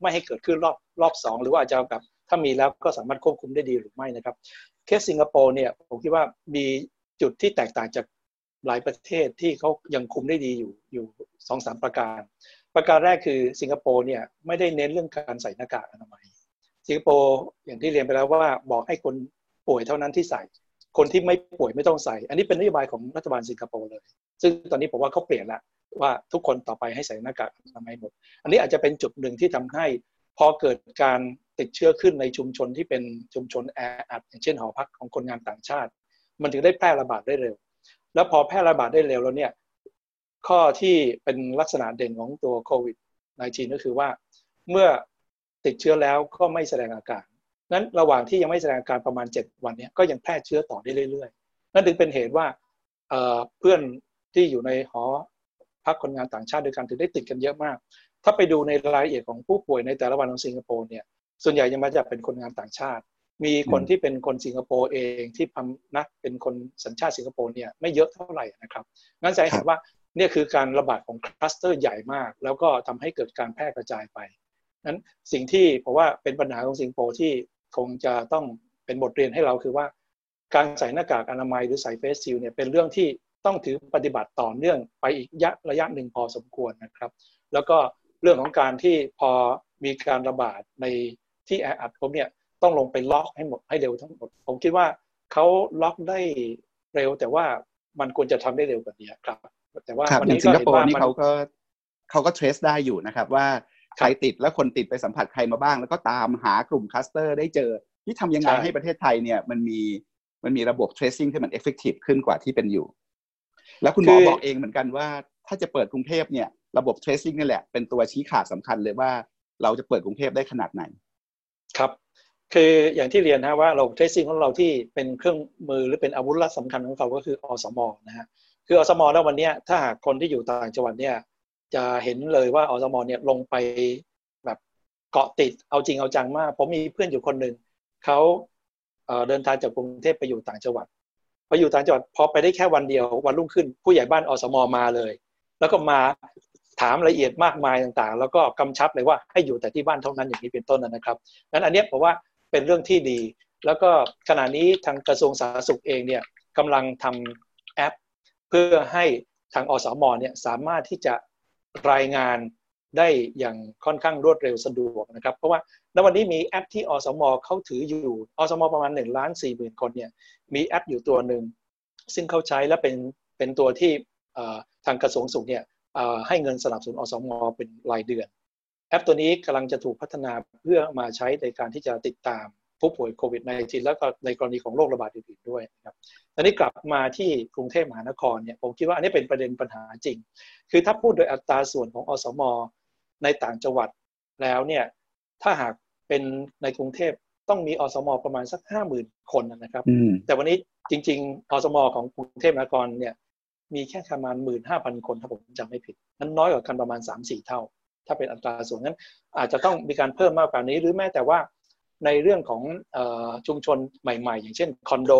ไม่ให้เกิดขึ้นรอบรอบสองหรือว่าอาจจะแบบถ้ามีแล้วก็สามารถควบคุมได้ดีหรือไม่นะครับเคสสิงคโปร์เนี่ยผมคิดว่ามีจุดที่แตกต่างจากหลายประเทศที่เขายังคุมได้ดีอยู่อยู่สองสามประการ ประการแรกคือสิงคโปร์เนี่ยไม่ได้เน้นเรื่องการใส่หน้ากากอนามัยสิงคโปร์อย่างที่เรียนไปแล้วว่าบอกให้คนป่วยเท่านั้นที่ใส่ คนที่ไม่ป่วยไม่ต้องใส่ อันนี้เป็นนโยบายของรัฐบาลสิงคโปร์เลย ซึ่งตอนนี้ผมว่าเขาเปลี่ยนละว่าทุกคนต่อไปให้ใส่หน้ากากอนามัยหมด อันนี้อาจจะเป็นจุดหนึ่งที่ทำให้พอเกิดการติดเชื้อขึ้นในชุมชนที่เป็นชุมชนแออัดอย่างเช่นหอพักของคนงานต่างชาติ มันถึงได้แพร่ระบาดได้เร็ว แล้วพอแพร่ระบาดได้เร็วแล้วเนี่ยข้อที่เป็นลักษณะเด่นของตัวโควิด -19 ก็คือว่าเมื่อติดเชื้อแล้วก็ไม่แสดงอาการ นั้นระหว่างที่ยังไม่แสดงอาการประมาณ 7 วันเนี่ยก็ยังแพร่เชื้อต่อได้เรื่อย ๆ นั่นถึงเป็นเหตุว่าเพื่อนที่อยู่ในหอพักคนงานต่างชาติด้วยกันถึงได้ติดกันเยอะมาก ถ้าไปดูในรายละเอียดของผู้ป่วยในแต่ละวันของสิงคโปร์เนี่ยส่วนใหญ่ยังมาจากเป็นคนงานต่างชาติ มีคนที่เป็นคนสิงคโปร์เองที่พำนักเป็นคนสัญชาติสิงคโปร์เนี่ยไม่เยอะเท่าไหร่นะครับงั้นจะเห็นว่าเนี่ยคือการระบาดของคลัสเตอร์ใหญ่มาก แล้วก็ทำให้เกิดการแพร่กระจายไปนั้นสิ่งที่ผมว่าเป็นปัญหาของสิงคโปร์ที่ คงจะต้องเป็นบทเรียนให้เราคือว่า การใส่หน้ากากอนามัยหรือใส่เฟสชิลเนี่ยเป็นเรื่องที่ต้องถือปฏิบัติต่อเนื่องไปอีกยะระยะหนึ่งพอสมควรนะครับ แล้วก็เรื่องของการที่พอมีการระบาดในที่แออัดผมเนี่ยต้องลงไปล็อกให้หมดให้เร็วทั้งหมด ผมคิดว่าเขาล็อกได้เร็ว แต่ว่ามันควรจะทำได้เร็วกว่านี้ครับ แต่ว่าวันนี้ก็เห็นว่านี่เขาก็เขาก็ trace ได้อยู่นะครับว่า ใครติดแล้วคนติดไปสัมผัสใครมาบ้าง แล้วก็ตามหากลุ่มคลัสเตอร์ได้เจอ ที่ทำยังไงให้ประเทศไทยเนี่ยมันมีมันมีระบบ tracing ที่มัน effective ขึ้นกว่าที่เป็นอยู่ แล้วคุณหมอบอกเองเหมือนกันว่า ถ้าจะเปิดกรุงเทพเนี่ยระบบ tracing นี่แหละ เป็นตัวชี้ขาดสำคัญเลยว่าเราจะเปิดกรุงเทพได้ขนาดไหน ครับ คืออย่างที่เรียนนะว่าเรา tracing ของเราที่เป็นเครื่องมือหรือเป็นอาวุธลับสำคัญของเราก็คืออสมนะฮะคืออสมแล้ววันนี้ถ้าหากคนที่อยู่ต่างจังหวัดเนี่ย จะเห็นเลยว่าอสมเนี่ยลงไปแบบเกาะติดเอาจริงเอาจังมาก ผมมีเพื่อนอยู่คนหนึ่งเขาเดินทางจากกรุงเทพไปอยู่ต่างจังหวัดไปอยู่ต่างจังหวัดพอไปได้แค่วันเดียววันรุ่งขึ้น ผู้ใหญ่บ้านอสมมาเลย แล้วก็มาถามละเอียดมากมายต่างๆ แล้วก็กำชับเลยว่าให้อยู่แต่ที่บ้านเท่านั้นอย่างนี้เป็นต้นนะครับนั้นอันนี้ผมว่าเป็นเรื่องที่ดี แล้วก็ขณะนี้ทางกระทรวงสาธารณสุขเองเนี่ยกำลังทำแอป เพื่อให้ทางอสมเนี่ยสามารถที่จะ รายงานได้อย่างค่อนข้างรวดเร็วสะดวกนะครับ เพราะว่าณวันนี้มีแอปที่อสมเขาถืออยู่อสมประมาณ1นึ่งล้านสี่หมื่นคนเนี่ยมีแอปอยู่ตัวหนึ่งซึ่งเขาใช้และเป็นเป็นตัวที่ทางกระทรวงสุขเนี่ยให้เงินสนับสนุนอสมเป็นรายเดือน แอปตัวนี้กำลังจะถูกพัฒนาเพื่อมาใช้ในการที่จะติดตาม ผู้ป่วยโควิด -19 แล้วก็ในกรณีของโรคระบาดอื่นๆด้วยนะครับอันนี้กลับมาที่กรุงเทพมหานครเนี่ยผมคิดว่าอันนี้เป็นประเด็นปัญหาจริง คือถ้าพูดโดยอัตราส่วนของอสมในต่างจังหวัดแล้วเนี่ยถ้าหากเป็นในกรุงเทพต้องมีอสมประมาณสักห้าหมื่นคนนะครับ แต่วันนี้จริง ๆ อสมของกรุงเทพมหานครเนี่ยมีแค่ประมาณหมื่นห้าพันคนถ้าผมจำไม่ผิดนั้นน้อยกว่ากันประมาณสามสี่เท่า ถ้าเป็นอัตราส่วนนั้น อาจจะต้องมีการเพิ่มมากกว่านี้ หรือแม้แต่ว่า ในเรื่องของชุมชนใหม่ๆ อย่างเช่นคอนโด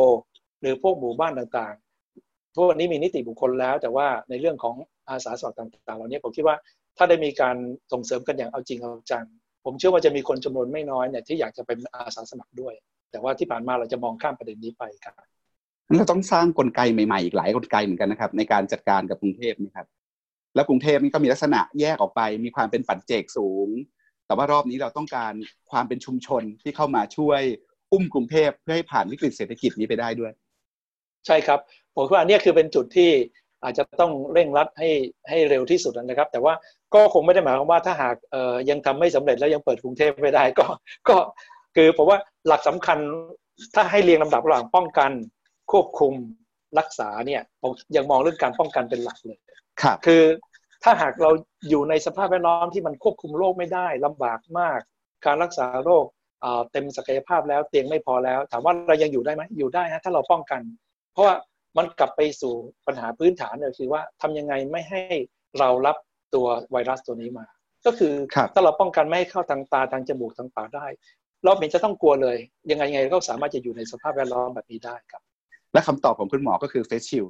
หรือพวกหมู่บ้านต่างๆพวกนี้มีนิติบุคคลแล้ว แต่ว่าในเรื่องของอาสาสมัครต่างๆ เหล่านี้ผมคิดว่าถ้าได้มีการส่งเสริมกันอย่างเอาจริงเอาจัง ผมเชื่อว่าจะมีคนจำนวนไม่น้อยเนี่ยที่อยากจะเป็นอาสาสมัครด้วย แต่ว่าที่ผ่านมาเราจะมองข้ามประเด็นนี้ไปครับเราต้องสร้างกลไกใหม่ๆ อีกหลายกลไกเหมือนกันนะครับ ในการจัดการกับกรุงเทพนะครับ แล้วกรุงเทพนี่ก็มีลักษณะแยกออกไป มีความเป็นปัจเจกสูง แต่ว่ารอบนี้เราต้องการความเป็นชุมชนที่เข้ามาช่วยอุ้มกรุงเทพเพื่อให้ผ่านวิกฤตเศรษฐกิจนี้ไปได้ด้วย ใช่ครับ ผมว่านี่คือเป็นจุดที่อาจจะต้องเร่งรัดให้ให้เร็วที่สุดนะครับ แต่ว่าก็คงไม่ได้หมายความว่าถ้าหากเอ่อยังทำไม่สำเร็จแล้วยังเปิดกรุงเทพไม่ได้ก็ก็คือผมว่าหลักสำคัญถ้าให้เรียงลำดับระหว่างป้องกันควบคุมรักษาเนี่ยผมยังมองเรื่องการป้องกันเป็นหลักเลยครับคือ ถ้าหากเราอยู่ในสภาพแวดล้อมที่มันควบคุมโรคไม่ได้ลำบากมาก การรักษาโรคเต็มศักยภาพแล้วเตียงไม่พอแล้ว ถามว่าเรายังอยู่ได้ไหมอยู่ได้ฮะถ้าเราป้องกัน เพราะว่ามันกลับไปสู่ปัญหาพื้นฐานเลยคือว่าทำยังไงไม่ให้เรารับตัวไวรัสตัวนี้มา ก็คือถ้าเราป้องกันไม่ให้เข้าทางตาทางจมูกทางปากได้เราไม่จะต้องกลัวเลย ยังไงยังไงก็สามารถจะอยู่ในสภาพแวดล้อมแบบนี้ได้ครับ และคำตอบของคุณหมอก็คือเฟสชิล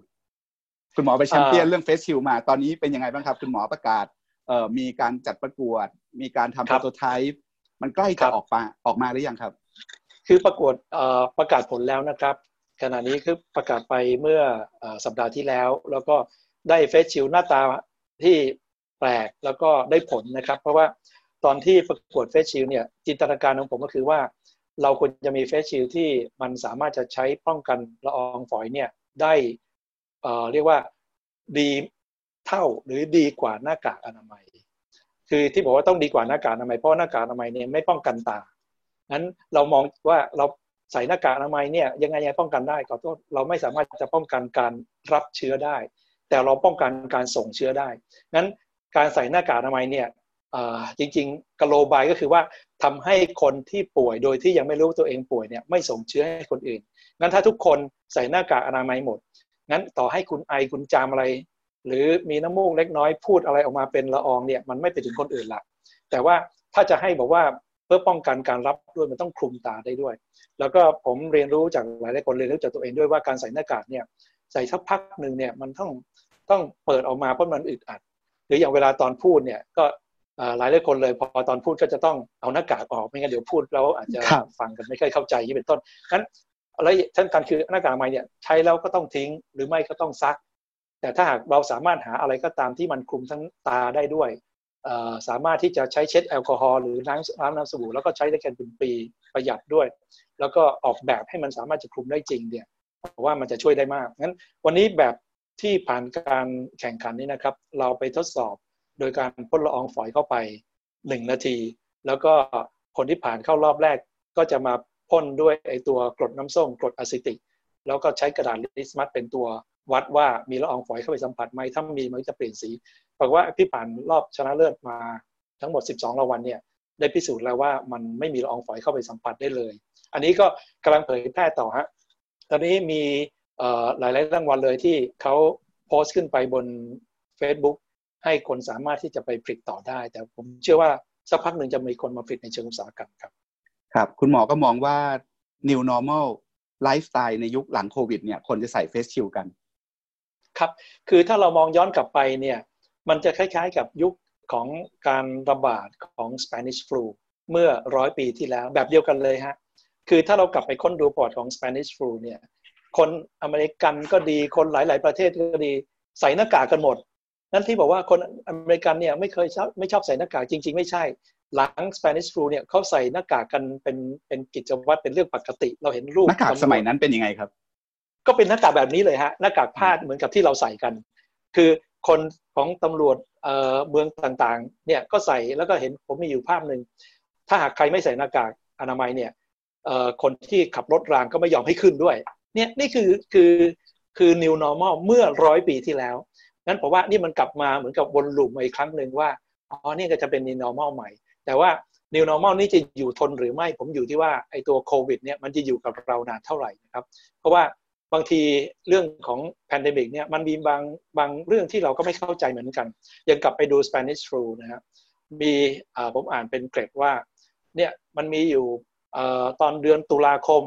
คุณหมอไปแชมเปี้ยนเรื่องเฟสชิลมาตอนนี้เป็นยังไงบ้างครับ คุณหมอประกาศเอ่อมีการจัดประกวด มีการทำโปรโตไทป์มันใกล้จะออกมาออกมาหรือยังครับ คือประกวดประกาศผลแล้วนะครับ ขณะนี้คือประกาศไปเมื่อสัปดาห์ที่แล้ว แล้วก็ได้เฟสชิลหน้าตาที่แปลกแล้วก็ได้ผลนะครับ เพราะว่าตอนที่ประกวดเฟสชิลเนี่ยจินตนาการของผมก็คือว่า เราควรจะมีเฟสชิลที่มันสามารถจะใช้ป้องกันละอองฝอยเนี่ยได้ เรียกว่าดีเท่าหรือดีกว่าหน้ากากอนามัย คือที่บอกว่าต้องดีกว่าหน้ากากอนามัยเพราะหน้ากากอนามัยเนี่ยไม่ป้องกันตานั้นเรามองว่าเราใส่หน้ากากอนามัยเนี่ยยังไงยังป้องกันได้ก็ต้องเราไม่สามารถจะป้องกันการรับเชื้อได้ แต่เราป้องกันการส่งเชื้อได้นั้นการใส่หน้ากากอนามัยเนี่ยจริงๆกโลบายก็คือว่าทำให้คนที่ป่วยโดยที่ยังไม่รู้ตัวเองป่วยเนี่ยไม่ส่งเชื้อให้คนอื่นงั้นถ้าทุกคนใส่หน้ากากอนามัยหมด งั้นต่อให้คุณไอคุณจามอะไร หรือมีน้ำมูกเล็กน้อยพูดอะไรออกมาเป็นละอองเนี่ยมันไม่ไปถึงคนอื่นละแต่ว่าถ้าจะให้บอกว่าเพื่อป้องกันการรับด้วยมันต้องคลุมตาได้ด้วย แล้วก็ผมเรียนรู้จากหลายหลายคนเรียนรู้จากตัวเองด้วยว่าการใส่หน้ากากเนี่ยใส่สักพักหนึ่งเนี่ยมันต้องต้องเปิดออกมาเพราะมันอึดอัด หรืออย่างเวลาตอนพูดเนี่ยก็หลายหลายคนเลยพอตอนพูดก็จะต้องเอาหน้ากากออกไม่งั้นเดี๋ยวพูดแล้วอาจจะฟังกันไม่ค่อยเข้าใจยี่เป็นต้นนั้น แล้วท่านการคือหน้ากากอนามัยเนี่ยใช้แล้วก็ต้องทิ้งหรือไม่ก็ต้องซัก แต่ถ้าหากเราสามารถหาอะไรก็ตามที่มันคลุมทั้งตาได้ด้วย สามารถที่จะใช้เช็ดแอลกอฮอล์หรือล้างล้างน้ำสบู่แล้วก็ใช้ได้กันเป็นปีประหยัดด้วย แล้วก็ออกแบบให้มันสามารถจะคลุมได้จริงเนี่ยว่ามันจะช่วยได้มากงั้นวันนี้แบบที่ผ่านการแข่งขันนี้นะครับ เราไปทดสอบโดยการพ่นละอองฝอยเข้าไปหนึ่งนาที แล้วก็คนที่ผ่านเข้ารอบแรกก็จะมา พ่นด้วยไอตัวกรดน้ำส้มกรดอะซิติก แล้วก็ใช้กระดาษลิสมัสเป็นตัววัดว่ามีละอองฝอยเข้าไปสัมผัสไหมถ้ามีมันจะเปลี่ยนสีบอกว่าพี่ผ่านรอบชนะเลิศมาทั้งหมด 12รางวัลเนี่ยได้พิสูจน์แล้วว่ามันไม่มีละอองฝอยเข้าไปสัมผัสได้เลย อันนี้ก็กำลังเผยแพร่ต่อฮะตอนนี้มีหลาย ๆ รางวัลเลยที่เขาโพสต์ขึ้นไปบน Facebook ให้คนสามารถที่จะไปผลิตต่อได้ แต่ผมเชื่อว่าสักพักหนึ่งจะมีคนมาผลิตในเชิงอุตสาหกรรมครับ ครับ คุณหมอก็มองว่า new normal ไลฟ์สไตล์ในยุคหลังโควิดเนี่ยคนจะใส่เฟสชิลกัน ครับ คือถ้าเรามองย้อนกลับไปเนี่ย มันจะคล้ายๆกับยุคของการระบาดของ Spanish flu เมื่อร้อยปีที่แล้วแบบเดียวกันเลยฮะ คือถ้าเรากลับไปค้นดูปอดของ Spanish flu เนี่ย คนอเมริกันก็ดีคนหลาย ๆ ประเทศก็ดี ใส่หน้ากากกันหมด นั่นที่บอกว่าคนอเมริกันเนี่ยไม่เคยชอบไม่ชอบใส่หน้ากากจริง ๆ ไม่ใช่ หลัง Spanish flu เนี่ยเขาใส่หน้ากากกันเป็นเป็นกิจวัตรเป็นเรื่องปกติ เราเห็นรูปหน้ากากสมัยนั้นเป็นยังไงครับ ก็เป็นหน้ากากแบบนี้เลยฮะหน้ากากผ้าเหมือนกับที่เราใส่กัน คือคนของตำรวจเมืองต่างๆเนี่ยก็ใส่แล้วก็เห็นผมมีอยู่ภาพหนึ่งถ้าหากใครไม่ใส่หน้ากากอนามัยเนี่ยคนที่ขับรถรางก็ไม่ยอมให้ขึ้นด้วยเนี่ยนี่คือคือคือ new normal เมื่อร้อยปีที่แล้ว งั้นผมว่านี่มันกลับมาเหมือนกับวนลูปมาอีกครั้งหนึ่งว่าอ๋อนี่ก็จะเป็น new normal ใหม่ แต่ว่า new normal นี่จะอยู่ทนหรือไม่ ผมอยู่ที่ว่าไอ้ตัวโควิดเนี่ยมันจะอยู่กับเรานานเท่าไหร่นะครับเพราะว่าบางทีเรื่องของ pandemic เนี่ยมันมีบางบางเรื่องที่เราก็ไม่เข้าใจเหมือนกัน ยังกลับไปดู Spanish flu นะครับมีผมอ่านเป็นเกรดว่าเนี่ยมันมีอยู่ตอนเดือนตุลาคม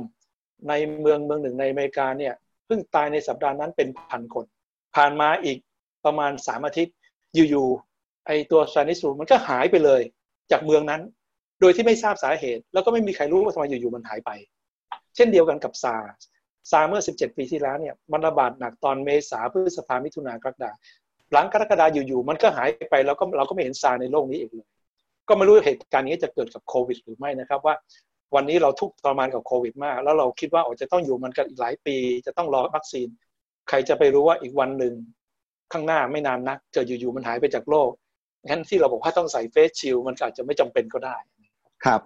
ในเมืองเมืองหนึ่งในอเมริกาเนี่ยเพิ่งตายในสัปดาห์นั้นเป็นพันคน ผ่านมาอีก ประมาณสามอาทิตย์ อยู่ๆไอตัว Spanish flu มันก็หายไปเลย จากเมืองนั้น โดยที่ไม่ทราบสาเหตุ แล้วก็ไม่มีใครรู้ว่าทำไมอยู่ๆมันหายไป เช่นเดียวกันกับซาซาเมื่อ 17 ปีที่แล้วเนี่ยมันระบาดหนักตอนเมษาพฤษภามิถุนากรกฎาหลังกรกฎาอยู่ๆมันก็หายไปแล้วก็เราก็ไม่เห็นซาในโลกนี้อีกเลยก็ไม่รู้เหตุการณ์นี้จะเกิดกับโควิด หรือไม่นะครับว่า วันนี้เราทุกทรมานกับโควิด มาก แล้วเราคิดว่าอาจจะต้องอยู่มันกันอีกหลายปี จะต้องรอวัคซีน ใครจะไปรู้ว่าอีกวันหนึ่ง ข้างหน้าไม่นานนักเกิดอยู่ๆมันหายไปจากโลกงั้นที่เราบอกว่าต้องใส่เฟสชิลมันอาจจะไม่จำเป็นก็ได้ ครับ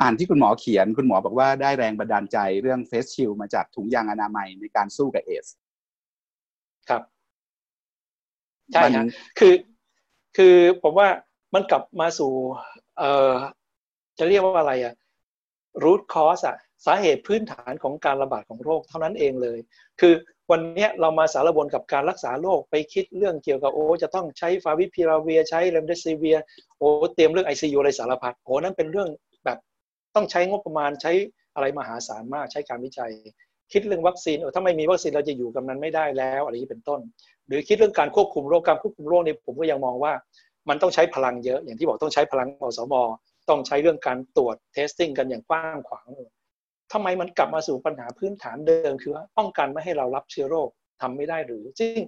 อ่านที่คุณหมอเขียนคุณหมอบอกว่าได้แรงบันดาลใจเรื่องเฟสชิลมาจากถุงยางอนามัยในการสู้กับเอส ครับใช่ครับคือคือผมว่ามันกลับมาสู่ เอ่อจะเรียกว่าอะไรอะรูทคอสอะ สาเหตุพื้นฐานของการระบาดของโรคเท่านั้นเองเลย คือวันนี้เรามาสารบนกับการรักษาโรคไปคิดเรื่องเกี่ยวกับโอ้จะต้องใช้ฟาวิพิราเวียใช้เรมเดซิเวียโอ้เตรียมเรื่องไอซียูอะไรสารพัดโอ้นั่นเป็นเรื่องแบบต้องใช้งบประมาณใช้อะไรมหาศาลมากใช้การวิจัย คิดเรื่องวัคซีนถ้าไม่มีวัคซีนเราจะอยู่กับมันไม่ได้แล้วอะไรนี้เป็นต้น หรือคิดเรื่องการควบคุมโรคการควบคุมโรคเนี่ยผมก็ยังมองว่า มันต้องใช้พลังเยอะอย่างที่บอกต้องใช้พลังอสมต้องใช้เรื่องการตรวจ testing กันอย่างกว้างขวาง ทำไมมันกลับมาสู่ปัญหาพื้นฐานเดิมคือว่าป้องกันไม่ให้เรารับเชื้อโรคทำไม่ได้หรือจริง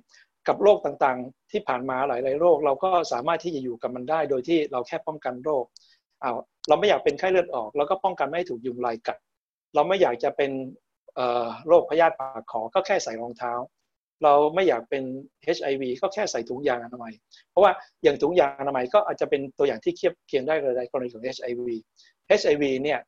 กับโรคต่างๆ ที่ผ่านมาหลายๆโรค เราก็สามารถที่จะอยู่กับมันได้ โดยที่เราแค่ป้องกันโรคเอาเราไม่อยากเป็นไข้เลือดออก เราก็ป้องกันไม่ให้ถูกยุงลายกัด เราไม่อยากจะเป็นโรคพยาธิปากขอก็แค่ใส่รองเท้า เราไม่อยากเป็น HIV ก็แค่ใส่ถุงยางอนามัย เพราะว่าอย่างถุงยางอนามัยก็อาจจะเป็นตัวอย่างที่เทียบเคียงได้เลยในกรณีของ HIV HIV เนี่ย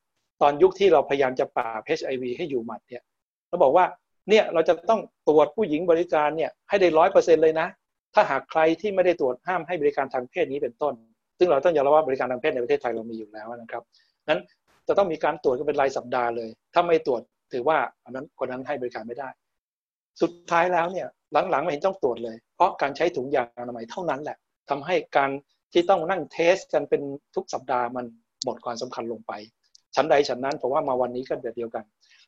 ตอนยุคที่เราพยายามจะปราบ HIV ให้อยู่หมัดเนี่ยเราบอกว่าเนี่ยเราจะต้องตรวจผู้หญิงบริการเนี่ยให้ได้ร้อยเปอร์เซ็นเลยนะ ถ้าหากใครที่ไม่ได้ตรวจห้ามให้บริการทางเพศนี้เป็นต้น ซึ่งเราต้องยอมรับว่าบริการทางเพศในประเทศไทยเรามีอยู่แล้วนะครับนั้นจะต้องมีการตรวจกันเป็นรายสัปดาห์เลย ถ้าไม่ตรวจถือว่าอันนั้นคนนั้นให้บริการไม่ได้ สุดท้ายแล้วเนี่ยหลังๆไม่เห็นต้องตรวจเลย เพราะการใช้ถุงยางอนามัยเท่านั้นแหละทำให้การที่ต้องนั่งเทสกันเป็นทุกสัปดาห์มันหมดความสำคัญลงไป ชั้นใดชั้นนั้นผมว่ามาวันนี้ก็แบบเดียวกัน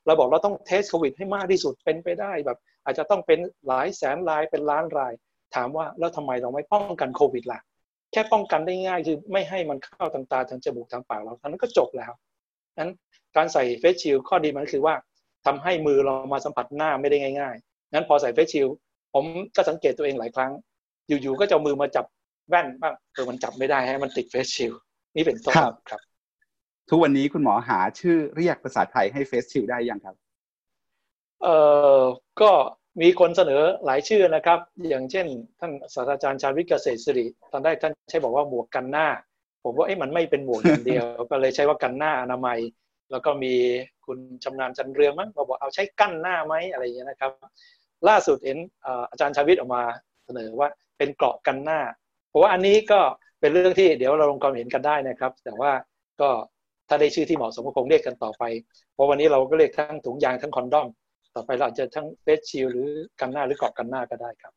เราบอกเราต้องเทสโควิดให้มากที่สุดเป็นไปได้แบบ อาจจะต้องเป็นหลายแสนรายเป็นล้านราย ถามว่าแล้วทำไมเราไม่ป้องกันโควิดล่ะแค่ป้องกันได้ง่ายคือไม่ให้มันเข้าทางตาทางจมูกทางปากเราท่านั้นก็จบแล้วนั้นการใส่เฟสชิลข้อดีมันคือว่าทำให้มือเรามาสัมผัสหน้าไม่ได้ง่ายๆงั้นพอใส่เฟสชิลผมก็สังเกตตัวเองหลายครั้ง อยู่ๆก็จะมือมาจับแว่นบ้างเออมันจับไม่ได้ให้มันติดเฟสชิลนี่เป็นต้นครับ ทุกวันนี้คุณหมอหาชื่อเรียกภาษาไทยให้เฟสชิลได้ยังครับ เอ่อก็มีคนเสนอหลายชื่อนะครับ อย่างเช่น ท่านศาสตราจารย์ชาวิทย์เกษตรศิริตอนแรกท่านใช้บอกว่าหมวกกันหน้า ผมว่าเอ๊ะมันไม่เป็นหมวกอย่างเดียว ก็เลยใช้ว่ากันหน้าอนามัย แล้วก็มีคุณชำนาญจันเรืองมั้งมาบอกเอาใช้กั้นหน้าไหมอะไรอย่างเงี้ยนะครับ ล่าสุดเห็นอาจารย์ชาวิทย์ออกมาเสนอว่าเป็นเกราะกันหน้า เพราะว่าอันนี้ก็เป็นเรื่องที่เดี๋ยวเราลงความเห็นกันได้นะครับ แต่ว่าก็ ถ้าได้ชื่อที่เหมาะสมก็คงเรียกกันต่อไป เพราะวันนี้เราก็เรียกทั้งถุงยางทั้งคอนดอม ต่อไปเราจะทั้งเฟสชิลหรือกันหน้าหรือเกาะกันหน้าก็ได้ครับ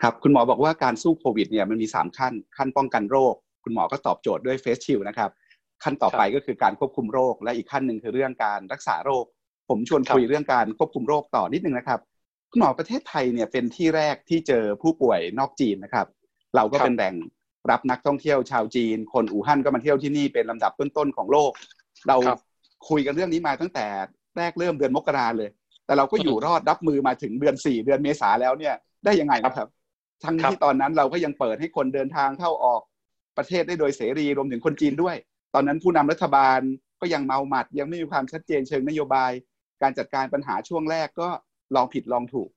ครับ คุณหมอบอกว่าการสู้โควิดเนี่ยมันมีสามขั้น ขั้นป้องกันโรค คุณหมอก็ตอบโจทย์ด้วยเฟสชิลนะครับ ขั้นต่อไปก็คือการควบคุมโรค และอีกขั้นหนึ่งคือเรื่องการรักษาโรค ผมชวนคุยเรื่องการควบคุมโรคต่อนิดนึงนะครับ คุณหมอประเทศไทยเนี่ยเป็นที่แรกที่เจอผู้ป่วยนอกจีนนะครับ เราก็เป็นแหล่ง รับนักท่องเที่ยวชาวจีน คนอู่ฮั่นก็มาเที่ยวที่นี่เป็นลำดับต้นๆของโลก เราคุยกันเรื่องนี้มาตั้งแต่แรกเริ่มเดือนมกราเลย แต่เราก็อยู่รอดรับมือมาถึงเดือนสี่เดือนเมษาแล้วเนี่ยได้ยังไงนะครับ ทั้งที่ตอนนั้นเราก็ยังเปิดให้คนเดินทางเข้าออกประเทศได้โดยเสรีรวมถึงคนจีนด้วย ตอนนั้นผู้นำรัฐบาลก็ยังเมาหมัด ยังไม่มีความชัดเจนเชิงนโยบาย การจัดการปัญหาช่วงแรกก็ลองผิดลองถูก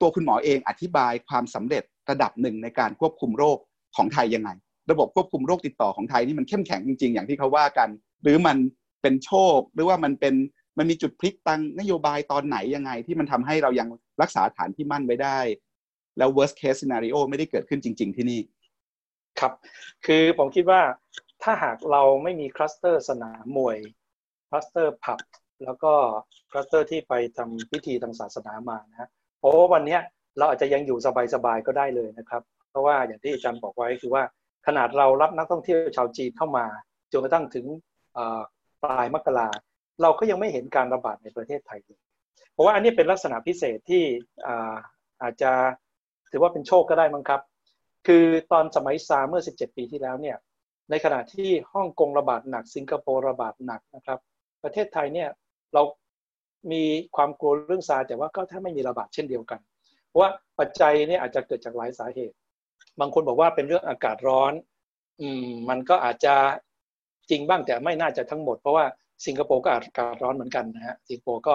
ตัวคุณหมอเองอธิบายความสำเร็จระดับหนึ่งในการควบคุมโรค ของไทยยังไง ระบบควบคุมโรคติดต่อของไทยนี่มันเข้มแข็งจริง ๆ อย่างที่เขาว่ากัน หรือมันเป็นโชค หรือว่ามันเป็นมันมีจุดพลิกทางนโยบายตอนไหนยังไง ที่มันทำให้เรายังรักษาฐานที่มั่นไว้ได้ แล้ว worst case scenario ไม่ได้เกิดขึ้นจริง ๆ ที่นี่ ครับ คือผมคิดว่าถ้าหากเราไม่มีคลัสเตอร์สนามมวยคลัสเตอร์ผับแล้วก็คลัสเตอร์ที่ไปทำพิธีทางศาสนามานะฮะเพราะวันนี้เราอาจจะยังอยู่สบายๆก็ได้เลยนะครับ เพราะว่าอย่างที่อาจารย์บอกไว้คือว่าขนาดเรารับนักท่องเที่ยวชาวจีนเข้ามาจนกระทั่งถึงปลายมกราเราก็ยังไม่เห็นการระบาดในประเทศไทยเลยเพราะว่าอันนี้เป็นลักษณะพิเศษที่อาจจะถือว่าเป็นโชคก็ได้มั้งครับ คือตอนสมัยซาเมื่อ 17 ปีที่แล้วเนี่ยในขณะที่ฮ่องกงระบาดหนักสิงคโปร์ระบาดหนักนะครับ ประเทศไทยเนี่ยเรามีความกลัวเรื่องซาแต่ว่าก็ถ้าไม่มีระบาดเช่นเดียวกัน เพราะว่าปัจจัยเนี่ยอาจจะเกิดจากหลายสาเหตุ บางคนบอกว่าเป็นเรื่องอากาศร้อน อืม มันก็อาจจะจริงบ้างแต่ไม่น่าจะทั้งหมดเพราะว่าสิงคโปร์ก็อากาศร้อนเหมือนกันนะฮะสิงคโปร์ก็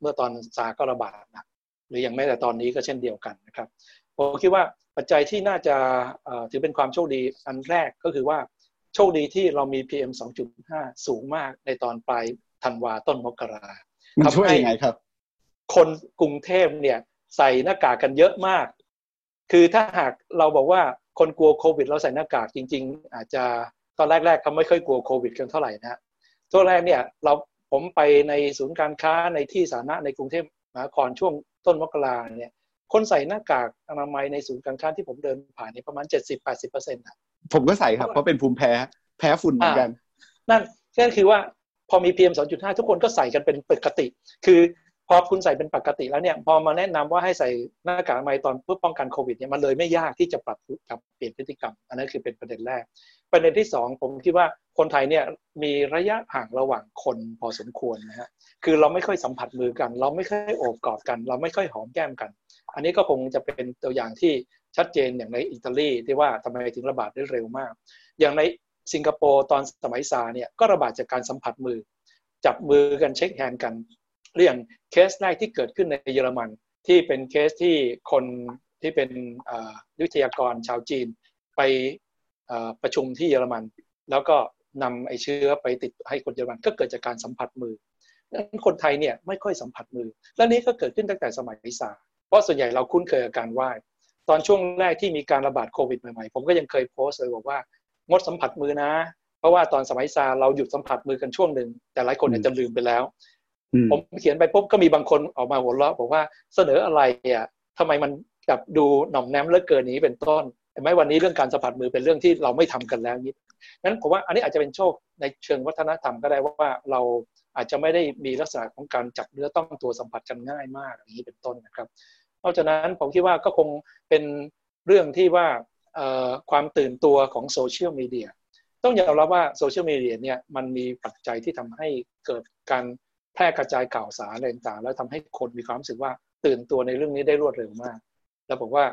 เมื่อตอนซาก็ระบาดนะหรืออย่างแม้แต่ตอนนี้ก็เช่นเดียวกันนะครับผมคิดว่าปัจจัยที่น่าจะถือเป็นความโชคดีอันแรกก็คือว่าโชคดีที่เรามี PM 2.5 สูงมากในตอนปลายธันวาต้นมกรามันช่วยยังไงครับ คนกรุงเทพเนี่ยใส่หน้ากากกันเยอะมาก คือถ้าหากเราบอกว่าคนกลัวโควิด เราใส่หน้ากากจริง ๆ อาจจะตอนแรกๆเขาไม่ค่อยกลัวโควิดกันเท่าไหร่นะตัวแรกเนี่ยเราผมไปในศูนย์การค้าในที่สาธารณะในกรุงเทพมหานครช่วงต้นมกราเนี่ยคนใส่หน้ากากอนามัยในศูนย์การค้าที่ผมเดินผ่านนี่ประมาณ 70-80%อร์เซ็นต์ผมก็ใส่ครับเพราะเป็นภูมิแพ้แพ้ฝุ่นเหมือนกัน นั่นก็คือว่าพอมี PM 2.5ทุกคนก็ใส่กันเป็นปกติ คือ พอคุณใส่เป็นปกติแล้วเนี่ยพอมาแนะนำว่าให้ใส่หน้ากากอนามัยตอนเพื่อป้องกันโควิดเนี่ยมันเลยไม่ยากที่จะปรับกับเปลี่ยนพฤติกรรม อันนั้นคือเป็นประเด็นแรก ประเด็นที่ 2 ผมคิดว่าคนไทยเนี่ยมีระยะห่างระหว่างคนพอสมควรนะฮะคือเราไม่ค่อยสัมผัสมือกัน เราไม่ค่อยโอบกอดกัน เราไม่ค่อยหอมแก้มกัน อันนี้ก็คงจะเป็นตัวอย่างที่ชัดเจนอย่างในอิตาลีที่ว่าทำไมถึงระบาดได้เร็วมาก อย่างในสิงคโปร์ตอนสมัยซาร์สเนี่ยก็ระบาดจากการสัมผัสมือ จับมือกัน shake hand กัน เรื่องเคสแรกที่เกิดขึ้นในเยอรมัน ที่เป็นเคสที่คนที่เป็นวิทยากรชาวจีน ไปประชุมที่เยอรมัน แล้วก็นำไอเชื้อไปติดให้คนเยอรมันก็เกิดจากการสัมผัสมือนั้นคนไทยเนี่ยไม่ค่อยสัมผัสมือ และนี้ก็เกิดขึ้นตั้งแต่สมัยวิสาเพราะส่วนใหญ่เราคุ้นเคยกับการไหว้ตอนช่วงแรกที่มีการระบาดโควิดใหม่ๆ ผมก็ยังเคยโพสต์เลยบอกว่างดสัมผัสมือนะ เพราะว่าตอนสมัยซาเราหยุดสัมผัสมือกันช่วงหนึ่งแต่หลายคนอาจจะลืมไปแล้ว ผมเขียนไปปุ๊บก็มีบางคนออกมาหัวเราะบอกว่าเสนออะไรอะทำไมมันแบบดูหน่อมแนมเลิกเกินนี้เป็นต้นแต่ไม่วันนี้เรื่องการสัมผัสมือเป็นเรื่องที่เราไม่ทำกันแล้วนิดนั้นผมว่าอันนี้อาจจะเป็นโชคในเชิงวัฒนธรรมก็ได้ว่าเราอาจจะไม่ได้มีลักษณะของการจับเนื้อต้องตัวสัมผัสกันง่ายมากอย่างนี้เป็นต้นนะครับนอกจากนั้นผมคิดว่าก็คงเป็นเรื่องที่ว่าความตื่นตัวของโซเชียลมีเดียต้องยอมรับว่าโซเชียลมีเดียเนี่ยมันมีปัจจัยที่ทำให้เกิดการ พร่กระจายข่าวสารอะไรต่างๆ แล้วทำให้คนมีความรู้สึกว่าตื่นตัวในเรื่องนี้ได้รวดเร็วมาก แล้วบอกว่า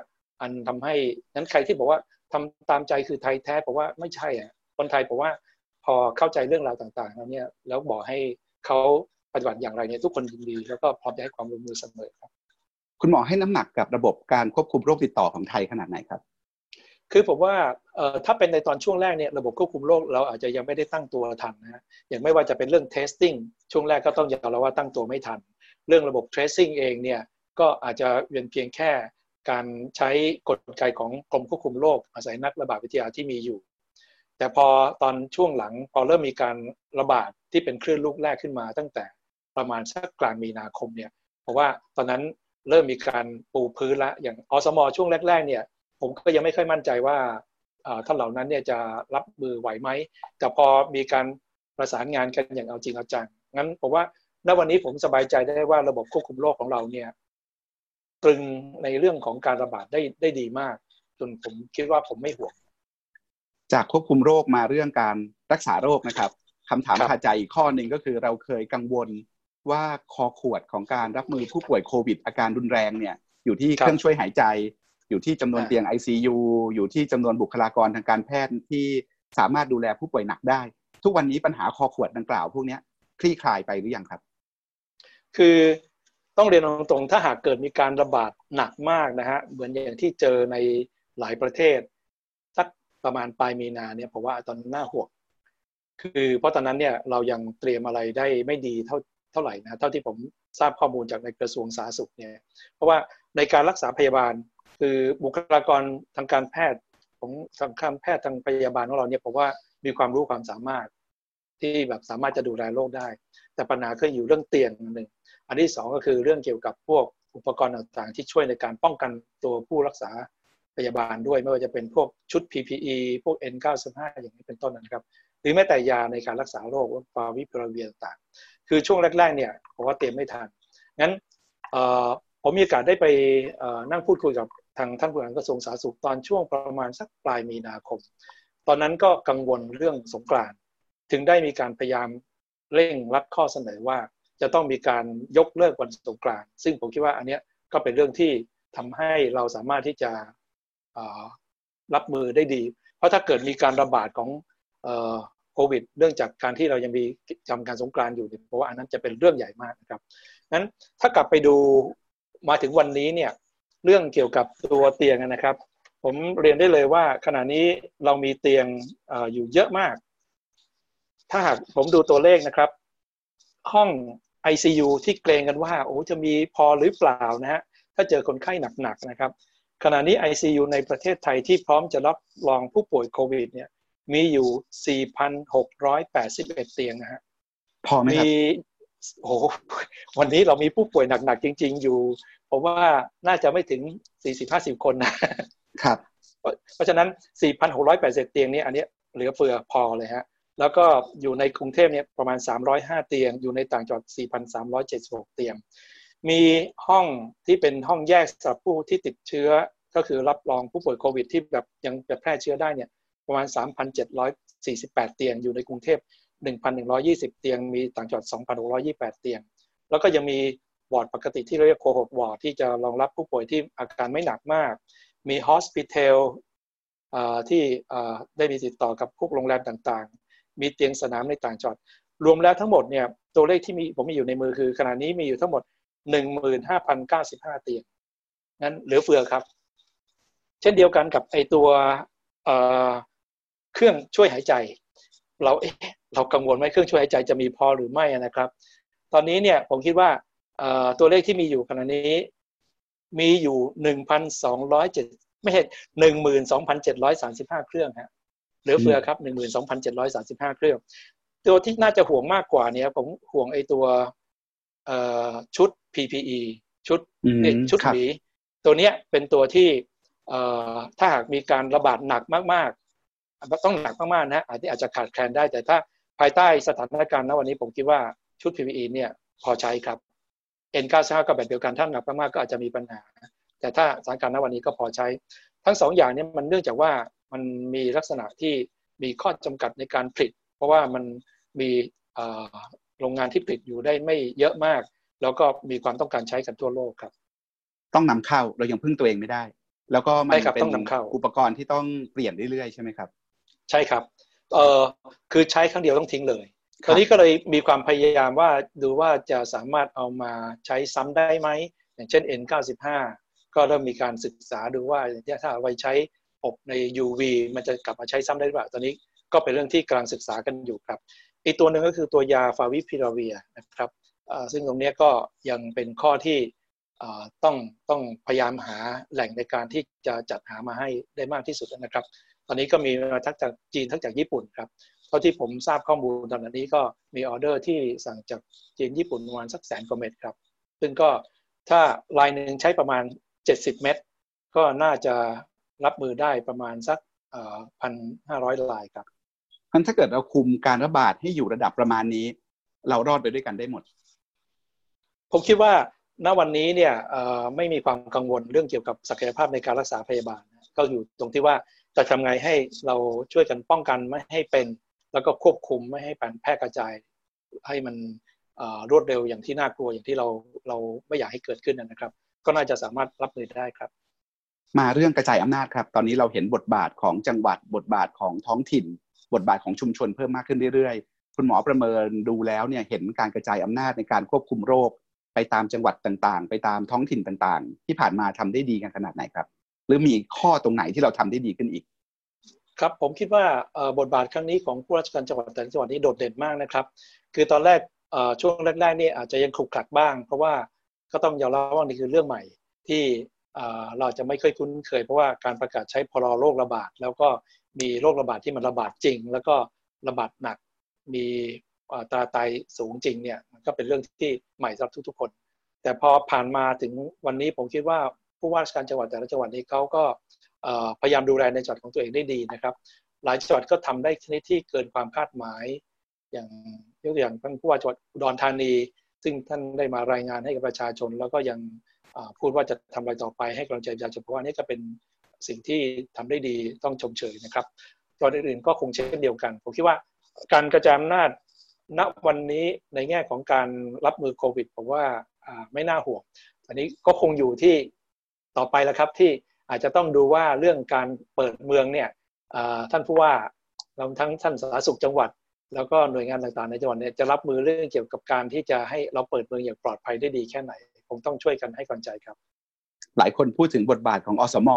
อันทำให้นั้นใครที่บอกว่าทำตามใจคือไทยแท้บอกว่าไม่ใช่อะคนไทยบอกว่าพอเข้าใจเรื่องราวต่างๆแล้วเนี่ยแล้วบอกให้เขาปฏิบัติอย่างไรเนี่ยทุกคนยินดี แล้วก็พร้อมจะให้ความร่วมมือเสมอครับ คุณหมอให้น้ำหนักกับระบบการควบคุมโรคติดต่อของไทยขนาดไหนครับ คือผมว่าถ้าเป็นในตอนช่วงแรกเนี่ยระบบควบคุมโรคเราอาจจะยังไม่ได้ตั้งตัวทันนะอย่างไม่ว่าจะเป็นเรื่อง testing ช่วงแรกก็ต้องยอมรับว่าตั้งตัวไม่ทัน เรื่องระบบ tracing เองเนี่ยก็อาจจะเป็นเพียงแค่การใช้กลไกของกรมควบคุมโรคอาศัยนักระบาดวิทยาที่มีอยู่ แต่พอตอนช่วงหลังพอเริ่มมีการระบาดที่เป็นคลื่นลูกแรกขึ้นมาตั้งแต่ประมาณสักกลางมีนาคมเนี่ยเพราะว่าตอนนั้นเริ่มมีการปูพื้นละอย่างอสมอช่วงแรกๆเนี่ย ผมก็ยังไม่ค่อยมั่นใจว่าท่านเหล่านั้นเนี่ยจะรับมือไหวไหม แต่พอมีการประสานงานกันอย่างเอาจริงเอาจัง งั้นผมว่าณวันนี้ผมสบายใจได้ว่าระบบควบคุมโรคของเราเนี่ยตรึงในเรื่องของการระบาดได้ได้ดีมาก จนผมคิดว่าผมไม่ห่วง จากควบคุมโรคมาเรื่องการรักษาโรคนะครับคำถามคาใจอีกข้อหนึ่งก็คือเราเคยกังวลว่าคอขวดของการรับมือผู้ป่วยโควิด อาการรุนแรงเนี่ยอยู่ที่เครื่องช่วยหายใจ อยู่ที่จำนวนเตียง ICU อยู่ที่จำนวนบุคลากรทางการแพทย์ที่สามารถดูแลผู้ป่วยหนักได้ ทุกวันนี้ปัญหาคอขวดดังกล่าวพวกนี้คลี่คลายไปหรือยังครับ คือต้องเรียนตรงๆ ถ้าหากเกิดมีการระบาดหนักมากนะฮะ เหมือนอย่างที่เจอในหลายประเทศ สักประมาณปลายมีนาเนี่ยผมว่าตอนหน้าห่วง คือเพราะตอนนั้นเนี่ยเรายังเตรียมอะไรได้ไม่ดีเท่าเท่าไหร่นะ เท่าที่ผมทราบข้อมูลจากในกระทรวงสาธารณสุขเนี่ย เพราะว่าในการรักษาพยาบาล คือบุคลากรทางการแพทย์ของทางการแพทย์ทางพยาบาลของเราเนี่ยผมว่ามีความรู้ความสามารถที่แบบสามารถจะดูแลโรคได้ แต่ปัญหาคืออยู่เรื่องเตียงหนึ่งอันที่สองก็คือเรื่องเกี่ยวกับพวกอุปกรณ์ต่างๆ ที่ช่วยในการป้องกันตัวผู้รักษาพยาบาลด้วยไม่ว่าจะเป็นพวกชุด PPE พวก N95 อย่างนี้เป็นต้นนะครับ หรือแม้แต่ยาในการรักษาโรคฟาวิพิราเวียต่างๆ คือช่วงแรกๆเนี่ยผมว่าเตรียมไม่ทันงั้นผมมีโอกาสได้ไปนั่งพูดคุยกับ ทางท่านผู้ว่าการกระทรวงสาธารณสุขตอนช่วงประมาณสักปลายมีนาคม ตอนนั้นก็กังวลเรื่องสงกรานถึงได้มีการพยายามเร่งรัดข้อเสนอว่า จะต้องมีการยกเลิกวันสงกรานต์ซึ่งผมคิดว่าอันนี้ก็เป็นเรื่องที่ทำให้เราสามารถที่จะรับมือได้ดี เพราะถ้าเกิดมีการระบาดของโควิด เรื่องจากการที่เรายังมีจำการสงกรานต์อยู่เพราะว่าอันนั้นจะเป็นเรื่องใหญ่มากนะครับนั้นถ้ากลับไปดูมาถึงวันนี้เนี่ย เรื่องเกี่ยวกับตัวเตียงนะครับ ผมเรียนได้เลยว่าขณะนี้เรามีเตียงออยู่เยอะมาก ถ้าหากผมดูตัวเลขนะครับ ห้อง ICU ที่เกรงกันว่าโอ้จะมีพอหรือเปล่านะฮะถ้าเจอคนไข้หนักๆนะครับ ขณะนี้ ICU ในประเทศไทยที่พร้อมจะรับรองผู้ป่วยโควิด เนี่ย มีอยู่ 4,681 เตียงนะฮะพอไหมครับมี โอ้วันนี้เรามีผู้ป่วยหนักๆจริง ๆ อยู่ ผมว่าน่าจะไม่ถึง 40-50 คนนะครับ เพราะฉะนั้น 4,680 เตียงนี้อันนี้เหลือเฟือพอเลยฮะแล้วก็อยู่ในกรุงเทพเนี่ยประมาณ 305 เตียง อยู่ในต่างจังหวัด 4,376 เตียง มีห้องที่เป็นห้องแยกสำหรับผู้ที่ติดเชื้อก็คือรับรองผู้ป่วยโควิดที่แบบยังแพร่เชื้อได้เนี่ยประมาณ 3,748 เตียงอยู่ในกรุงเทพ 1,120 เตียง มีต่างจังหวัด 2,628 เตียง แล้วก็ยังมีวอร์ดปกติที่เรียก cohort ward ที่จะรองรับผู้ป่วยที่อาการไม่หนักมาก มี hospitel ที่ได้มีติดต่อกับพวกโรงแรมต่างๆ มีเตียงสนามในต่างจังหวัด รวมแล้วทั้งหมดเนี่ยตัวเลขที่มีผมมีอยู่ในมือคือขณะนี้มีอยู่ทั้งหมด 15,095 เตียงนั้นเหลือเฟือครับ เช่นเดียวกันกับไอตัวเครื่องช่วยหายใจ เราเอ๊ะเรากังวลไหมเครื่องช่วยหายใจจะมีพอหรือไม่นะครับ ตอนนี้เนี่ยผมคิดว่าตัวเลขที่มีอยู่ขณะนี้ มีอยู่หนึ่งพันสองร้อยเจ็ดไม่ใช่หนึ่งหมื่นสองพันเจ็ดร้อยสามสิบห้าเครื่องฮะเหลือเฟือครับหนึ่งหมื่นสองพันเจ็ดร้อยสามสิบห้าเครื่อง ตัวที่น่าจะห่วงมากกว่านี้ผมห่วงไอ้ตัวชุด PPE ชุดชุดหมีตัวเนี้ยเป็นตัวที่ถ้าหากมีการระบาดหนักมากๆ ต้องหนักมากๆนะอาจจะอาจจะขาดแคลนได้ แต่ถ้าภายใต้สถานการณ์ณวันนี้ผมคิดว่าชุด PPE เนี่ยพอใช้ครับ N95 ก็แบบเดียวกันถ้าหนักมากๆก็อาจจะมีปัญหา แต่ถ้าสถานการณ์ณวันนี้ก็พอใช้ ทั้งสองอย่างนี้มันเนื่องจากว่ามันมีลักษณะที่มีข้อจำกัดในการผลิต เพราะว่ามันมีโรงงานที่ผลิตอยู่ได้ไม่เยอะมาก แล้วก็มีความต้องการใช้กันทั่วโลกครับ ต้องนำเข้าเรายังพึ่งตัวเองไม่ได้ แล้วก็มันเป็นอุปกรณ์ที่ต้องเปลี่ยนเรื่อยๆใช่ไหมครับ ใช่ครับเอ่อคือใช้ครั้งเดียวต้องทิ้งเลยตอนนี้ก็เลยมีความพยายามว่าดูว่าจะสามารถเอามาใช้ซ้ำได้ไหม อย่างเช่น N95 ก็เริ่มมีการศึกษาดูว่าถ้าเอาไว้ใช้อบใน UV มันจะกลับมาใช้ซ้ำได้หรือเปล่าตอนนี้ก็เป็นเรื่องที่กำลังศึกษากันอยู่ครับอีกตัวหนึ่งก็คือตัวยาฟาวิพิราเวียนะครับซึ่งตรงนี้ก็ยังเป็นข้อที่ต้องต้องพยายามหาแหล่งในการที่จะจัดหามาให้ได้มากที่สุดนะครับ ตอนนี้ก็มีมาทั้งจากจีนทั้งจากญี่ปุ่นครับเท่าที่ผมทราบข้อมูลตอนนี้ก็มีออเดอร์ที่สั่งจากจีนญี่ปุ่นประมาณสักแสนกว่าเม็ดครับ ซึ่งก็ถ้ารายหนึ่งใช้ประมาณ 70 เม็ดก็น่าจะรับมือได้ประมาณสักพันห้าร้อยลายครับพันถ้าเกิดเราคุมการระบาดให้อยู่ระดับประมาณนี้ เรารอดไปด้วยกันได้หมด ผมคิดว่าณวันนี้เนี่ยไม่มีความกังวลเรื่องเกี่ยวกับศักยภาพในการรักษาพยาบาล ก็อยู่ตรงที่ว่า จะทำไงให้เราช่วยกันป้องกันไม่ให้เป็น แล้วก็ควบคุมไม่ให้แพร่กระจาย ให้มันรวดเร็วอย่างที่น่ากลัวอย่างที่เราเราไม่อยากให้เกิดขึ้นนะครับ ก็น่าจะสามารถรับมือได้ครับ มาเรื่องกระจายอำนาจครับ ตอนนี้เราเห็นบทบาทของจังหวัดบทบาทของท้องถิ่น บทบาทของชุมชนเพิ่มมากขึ้นเรื่อยๆ คุณหมอประเมินดูแล้วเนี่ยเห็นการกระจายอำนาจในการควบคุมโรค ไปตามจังหวัดต่างๆ ไปตามท้องถิ่นต่างๆ ที่ผ่านมาทำได้ดีกันขนาดไหนครับ หรือมีข้อตรงไหนที่เราทำได้ดีขึ้นอีก ครับผมคิดว่าบทบาทครั้งนี้ของผู้ราชการจังหวัดแต่ละจังหวัดนี้โดดเด่นมากนะครับ คือตอนแรกช่วงแรกๆนี่อาจจะยังขลุกขลักบ้าง เพราะว่าก็ต้องยอมรับว่านี่คือเรื่องใหม่ที่เราจะไม่เคยคุ้นเคยเพราะว่าการประกาศใช้พรโรคระบาด แล้วก็มีโรคระบาดที่มันระบาดจริง แล้วก็ระบาดหนักมีตาตายสูงจริงเนี่ยมันก็เป็นเรื่องที่ใหม่สำหรับทุกๆคน แต่พอผ่านมาถึงวันนี้ผมคิดว่า ผู้ว่าราชการจังหวัดแต่ละจังหวัดนี้เขาก็พยายามดูแลในจังหวัดของตัวเองได้ดีนะครับ หลายจังหวัดก็ทำได้ชนิดที่เกินความคาดหมาย อย่างยกตัวอย่างท่านผู้ว่าจังหวัดอุดรธานี ซึ่งท่านได้มารายงานให้กับประชาชน แล้วก็ยังพูดว่าจะทำอะไรต่อไปให้กำลังใจประชาชนเพราะว่านี่ก็เป็นสิ่งที่ทำได้ดีต้องชมเชยนะครับตัวอื่นๆก็คงเช่นเดียวกัน ผมคิดว่าการกระจายอำนาจณวันนี้ในแง่ของการรับมือโควิดผมว่าไม่น่าห่วงอันนี้ก็คงอยู่ที่ ต่อไปแล้วครับที่อาจจะต้องดูว่าเรื่องการเปิดเมืองเนี่ยท่านผู้ว่าเราทั้งท่านสาธารณสุขจังหวัด แล้วก็หน่วยงานต่างๆ ในจังหวัดเนี่ยจะรับมือเรื่องเกี่ยวกับการที่จะให้เราเปิดเมืองอย่างปลอดภัยได้ดีแค่ไหนคงต้องช่วยกันให้กำลังใจครับ หลายคนพูดถึงบทบาทของอสม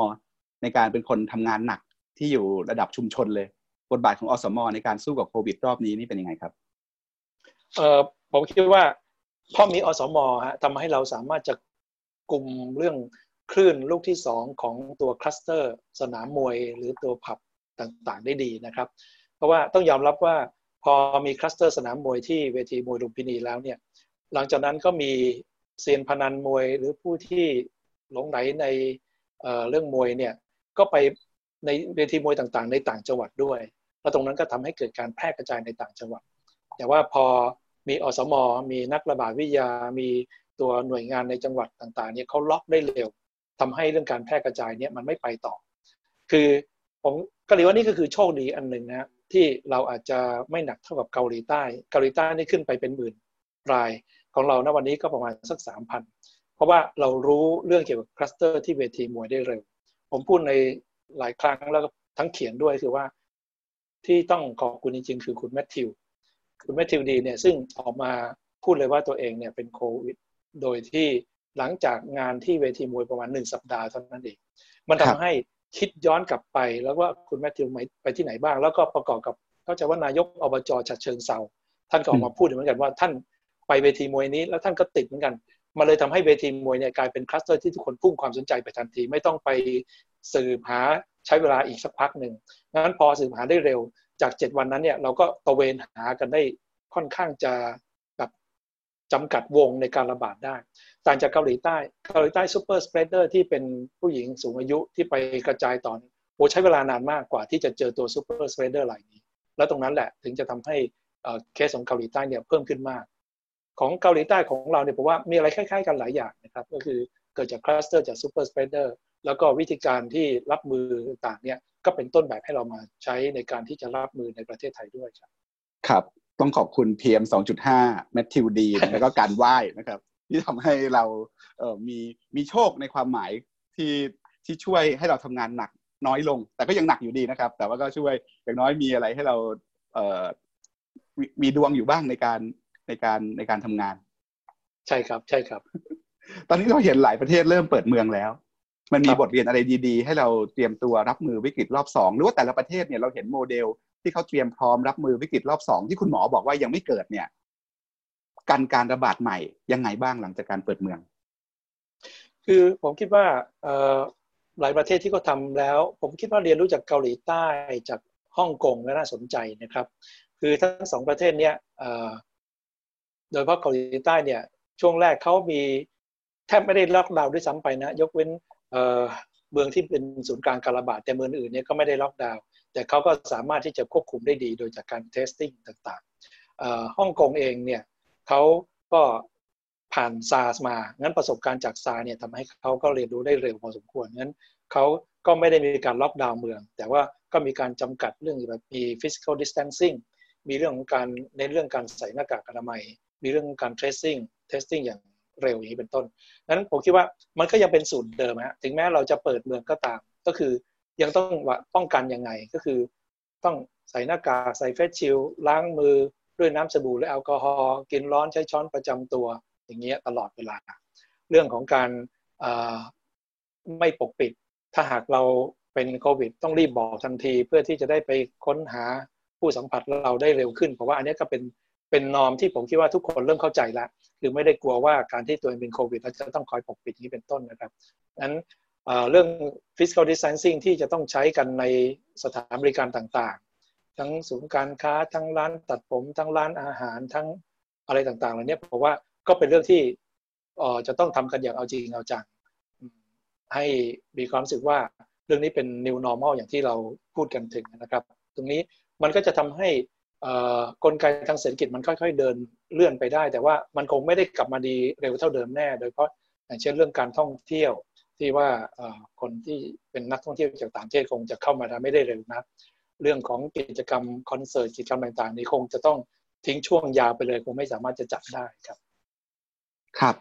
ในการเป็นคนทำงานหนักที่อยู่ระดับชุมชนเลย บทบาทของอสม ในการสู้กับโควิดรอบนี้นี่เป็นยังไงครับเอ่อผมคิดว่าพอมีอสมฮะทำให้เราสามารถจะกลุ่มเรื่อง คลื่นลูกที่2ของตัวคลัสเตอร์ สนามมวยหรือตัวผับต่างๆ ได้ดีนะครับ เพราะว่าต้องยอมรับว่าพอมีคลัสเตอร์สนามมวยที่เวทีมวยลุมพินีแล้วเนี่ยหลังจากนั้นก็มีเซียนพนันมวยหรือผู้ที่หลงไหลในเรื่องมวยเนี่ยก็ไปในเวทีมวยต่างๆ ในต่างจังหวัดด้วยแล้วตรงนั้นก็ทำให้เกิดการแพร่กระจายในต่างจังหวัด แต่ว่าพอมีอสม มีนักระบาดวิทยา มีตัวหน่วยงานในจังหวัดต่างๆเนี่ยเขาล็อกได้เร็ว ทำให้เรื่องการแพร่กระจายเนี่ยมันไม่ไปต่อ คือผมก็เรียกว่านี่ก็คือโชคดีอันหนึ่งนะที่เราอาจจะไม่หนักเท่ากับเกาหลีใต้ เกาหลีใต้นี่ขึ้นไปเป็นหมื่นรายของเราณวันนี้ก็ประมาณสักสามพันเพราะว่าเรารู้เรื่องเกี่ยวกับคลัสเตอร์ที่เวทีมวยได้เร็ว ผมพูดในหลายครั้งแล้วก็ทั้งเขียนด้วยคือว่าที่ต้องขอบคุณจริงๆ คือคุณแมทธิว คุณแมทธิวดีเนี่ยซึ่งออกมาพูดเลยว่าตัวเองเนี่ยเป็นโควิด โดยที่ หลังจากงานที่เวทีมวยประมาณหนึ่งสัปดาห์เท่านั้นเอง มันทำให้คิดย้อนกลับไปแล้วว่าคุณแมทธิวไปที่ไหนบ้าง แล้วก็ประกอบกับเข้าใจว่านายกอบจฉัดเชิงเซาท่านก็ออกมาพูดเหมือนกันว่าท่านไปเวทีมวยนี้แล้วท่านก็ติดเหมือนกันมันเลยทำให้เวทีมวยเนี่ยกลายเป็นคลัสเตอร์ที่ทุกคนพุ่งความสนใจไปทันที ไม่ต้องไปสืบหาใช้เวลาอีกสักพักหนึ่งงั้นพอสืบหาได้เร็วจากเจ็ดวันนั้นเนี่ยเราก็ตะเวนหากันได้ค่อนข้างจะ จำกัดวงในการระบาดได้ ต่างจากเกาหลีใต้ เกาหลีใต้ super spreader ที่เป็นผู้หญิงสูงอายุที่ไปกระจายตอนโอ้ใช้เวลานานมากกว่าที่จะเจอตัว super spreader รายนี้ แล้วตรงนั้นแหละถึงจะทำให้เคสของเกาหลีใต้เนี่ยเพิ่มขึ้นมาก ของเกาหลีใต้ของเราเนี่ยผมว่ามีอะไรคล้ายๆ กันหลายอย่างนะครับ ก็คือเกิดจากคลัสเตอร์จาก super spreader แล้วก็วิธีการที่รับมือต่างเนี่ยก็เป็นต้นแบบให้เรามาใช้ในการที่จะรับมือในประเทศไทยด้วยครับครับ ต้องขอบคุณ PM 2.5แมทธิวดีแล้วก็การไหว้นะครับ ที่ทำให้เราเอ่อมีมีโชคในความหมายที่ที่ช่วยให้เราทำงานหนักน้อยลง แต่ก็ยังหนักอยู่ดีนะครับ แต่ว่าก็ช่วยอย่างน้อยมีอะไรให้เราเอ่อมีดวงอยู่บ้างในการในการในการทำงาน ใช่ครับใช่ครับ ตอนนี้เราเห็นหลายประเทศเริ่มเปิดเมืองแล้ว มันมีบทเรียนอะไรดี ๆ ให้เราเตรียมตัวรับมือวิกฤตรอบสองหรือว่าแต่ละประเทศเนี่ยเราเห็นโมเดล ที่เขาเตรียมพร้อมรับมือวิกฤตรอบสองที่คุณหมอบอกว่ายังไม่เกิดเนี่ยการการระบาดใหม่ยังไงบ้างหลังจากการเปิดเมือง คือผมคิดว่าหลายประเทศที่เขาทาแล้ว ผมคิดว่าเรียนรู้จากเกาหลีใต้จากฮ่องกงและน่าสนใจนะครับ คือทั้งสองประเทศเนี้ยโดยเฉพาะเกาหลีใต้เนี่ย ช่วงแรกเขามีแทบไม่ได้ล็อกดาวน์ด้วยซ้ำไปนะ ยกเว้นเมืองที่เป็นศูนย์กลางการระบาดแต่เมืองอื่นเนี่ยก็ไม่ได้ล็อกดาวน์ แต่เขาก็สามารถที่จะควบคุมได้ดีโดยจากการ testing ต่างๆฮ่องกงเองเนี่ยเขาก็ผ่านซาร์สมา งั้นประสบการณ์จากซาร์สเนี่ยทำให้เขาก็เรียนรู้ได้เร็วพอสมควร งั้นเขาก็ไม่ได้มีการล็อกดาวน์เมือง แต่ว่าก็มีการจำกัดเรื่องแบบมี physical distancing มีเรื่องของการในเรื่องการใส่หน้ากากอนามัย มีเรื่องการ tracing testing อย่างเร็วอย่างนี้เป็นต้น นั้นผมคิดว่ามันก็ยังเป็นสูตรเดิมฮะ ถึงแม้เราจะเปิดเมืองก็ตาม ก็คือ ยังต้องป้องกันยังไงก็คือ ต้องใส่หน้ากากใส่เฟสชิลล้างมือด้วยน้ำสบู่และแอลกอฮอล์กินร้อนใช้ช้อนประจำตัวอย่างเงี้ยตลอดเวลา เรื่องของการไม่ปกปิด ถ้าหากเราเป็นโควิด ต้องรีบบอกทันทีเพื่อที่จะได้ไปค้นหาผู้สัมผัสเราได้เร็วขึ้น เพราะว่าอันนี้ก็เป็นเป็นนอมที่ผมคิดว่าทุกคนเริ่มเข้าใจแล้วคือไม่ได้กลัวว่าการที่ตัวเองเป็นโควิดเราจะต้องคอยปกปิดนี้เป็นต้นนะครับนั้น เรื่อง physical distancing ที่จะต้องใช้กันในสถานบริการต่างๆ ทั้งศูนย์การค้าทั้งร้านตัดผม ทั้งร้านอาหารทั้งอะไรต่างๆเหล่านี้ผมว่าก็เป็นเรื่องที่จะต้องทำกันอย่างเอาจริงเอาจังให้มีความรู้สึกว่าเรื่องนี้เป็น new normal อย่างที่เราพูดกันถึงนะครับ ตรงนี้มันก็จะทำให้กลไกทางเศรษฐกิจมันค่อยๆเดินเลื่อนไปได้ แต่ว่ามันคงไม่ได้กลับมาดีเร็วเท่าเดิมแน่ โดยเฉพาะอย่างเช่นเรื่องการท่องเที่ยว ที่ว่าคนที่เป็นนักท่องเที่ยวจากต่างประเทศคงจะเข้ามาได้ไม่ได้เร็วนะเรื่องของกิจกรรมคอนเสิร์ตกิจกรรมต่างๆ นี้คงจะต้องทิ้งช่วงยาวไปเลยคงไม่สามารถจะจัดได้ครับ ครับ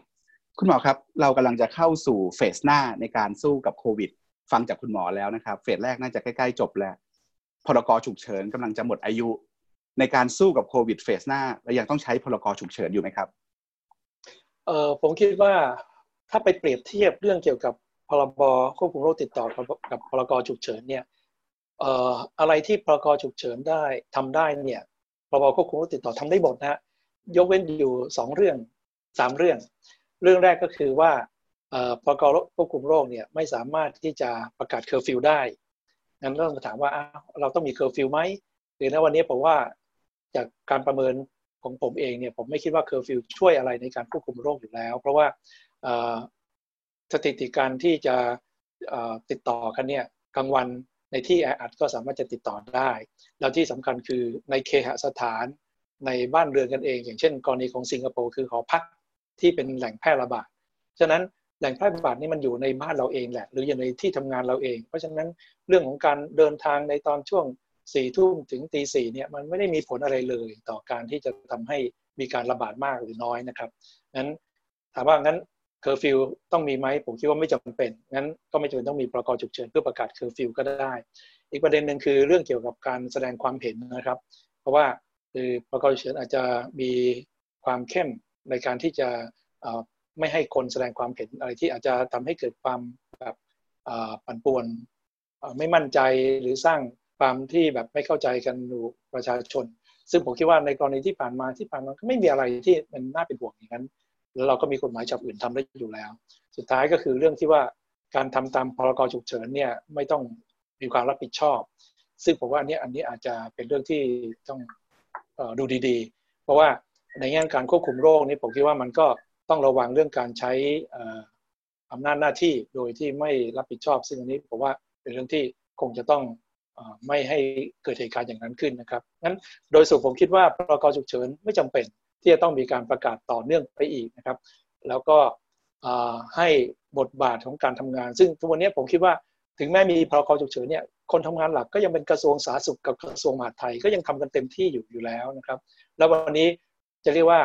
คุณหมอครับเรากำลังจะเข้าสู่เฟสหน้าในการสู้กับโควิด ฟังจากคุณหมอแล้วนะครับ เฟสแรกน่าจะใกล้ๆจบแล้วพรกฉุกเฉินกำลังจะหมดอายุ ในการสู้กับโควิดเฟสหน้าเรายังต้องใช้พรกฉุกเฉินอยู่ไหมครับเออผมคิดว่าถ้าไปเปรียบเทียบเรื่องเกี่ยวกับ พรบควบคุมโรคติดต่อกับพรกฉุกเฉินเนี่ยเอ่ออะไรที่พรกฉุกเฉินได้ทำได้เนี่ยพรบควบคุมโรคติดต่อทำได้หมดนะยกเว้นอยู่สองเรื่องสามเรื่อง เรื่องแรกก็คือว่าพรกควบคุมโรคเนี่ยไม่สามารถที่จะประกาศเคอร์ฟิวได้งั้นเริ่มมาถามว่าเราต้องมีเคอร์ฟิวไหมหรือในวันนี้ผมว่าจากการประเมินของผมเองเนี่ยผมไม่คิดว่าเคอร์ฟิวช่วยอะไรในการควบคุมโรคอยู่แล้ว เพราะว่า สถิติการที่จะติดต่อกันเนี่ยกลางวันในที่แออัดก็สามารถจะติดต่อได้ แล้วที่สำคัญคือในเคหสถานในบ้านเรือนกันเอง อย่างเช่น กรณีของสิงคโปร์คือหอพักที่เป็นแหล่งแพร่ระบาดฉะนั้นแหล่งแพร่ระบาดนี่มันอยู่ในบ้านเราเองแหละ หรืออยู่ในที่ทำงานเราเอง เพราะฉะนั้นเรื่องของการเดินทางในตอนช่วงสี่ทุ่มถึงตีสี่เนี่ยมันไม่ได้มีผลอะไรเลยต่อการที่จะทำให้มีการระบาดมากหรือน้อยนะครับงั้นถามว่างั้น เคอร์ฟิวต้องมีไหมผมคิดว่าไม่จำเป็นงั้นก็ไม่จำเป็นต้องมีประกอบฉุกเฉินเพื่อประกาศเคอร์ฟิวก็ได้ อีกประเด็นหนึ่งคือเรื่องเกี่ยวกับการแสดงความเห็นนะครับ เพราะว่าคือประกอบฉุกเฉินอาจจะมีความเข้มในการที่จะไม่ให้คนแสดงความเห็นอะไรที่อาจจะทำให้เกิดความแบบปั่นป่วนไม่มั่นใจหรือสร้างความที่แบบไม่เข้าใจกันดูประชาชน ซึ่งผมคิดว่าในกรณีที่ผ่านมาที่ผ่านมาก็ไม่มีอะไรที่มันน่าเป็นห่วงอย่างนั้น แล้วเราก็มีกฎหมายฉบับอื่นทำได้อยู่แล้ว สุดท้ายก็คือเรื่องที่ว่าการทำตามพรกฉุกเฉินเนี่ยไม่ต้องมีความรับผิดชอบ ซึ่งผมว่าอันนี้อันนี้อาจจะเป็นเรื่องที่ต้องดูดีๆ เพราะว่าในแง่การควบคุมโรคนี่ผมคิดว่ามันก็ต้องระวังเรื่องการใช้อำนาจหน้าที่โดยที่ไม่รับผิดชอบ ซึ่งอันนี้ผมว่าเป็นเรื่องที่คงจะต้องไม่ให้เกิดเหตุการณ์อย่างนั้นขึ้นนะครับงั้นโดยสุดผมคิดว่าพรกฉุกเฉินไม่จำเป็น ที่จะต้องมีการประกาศต่อเนื่องไปอีกนะครับ แล้วก็ให้บทบาทของการทำงาน ซึ่งทุกวันนี้ผมคิดว่าถึงแม้มีพรกฉุกเฉินเนี่ยคนทำงานหลักก็ยังเป็นกระทรวงสาธารณสุขกับกระทรวงมหาดไทยก็ยังทำกันเต็มที่อยู่อยู่แล้วนะครับ แล้ววันนี้จะเรียกว่า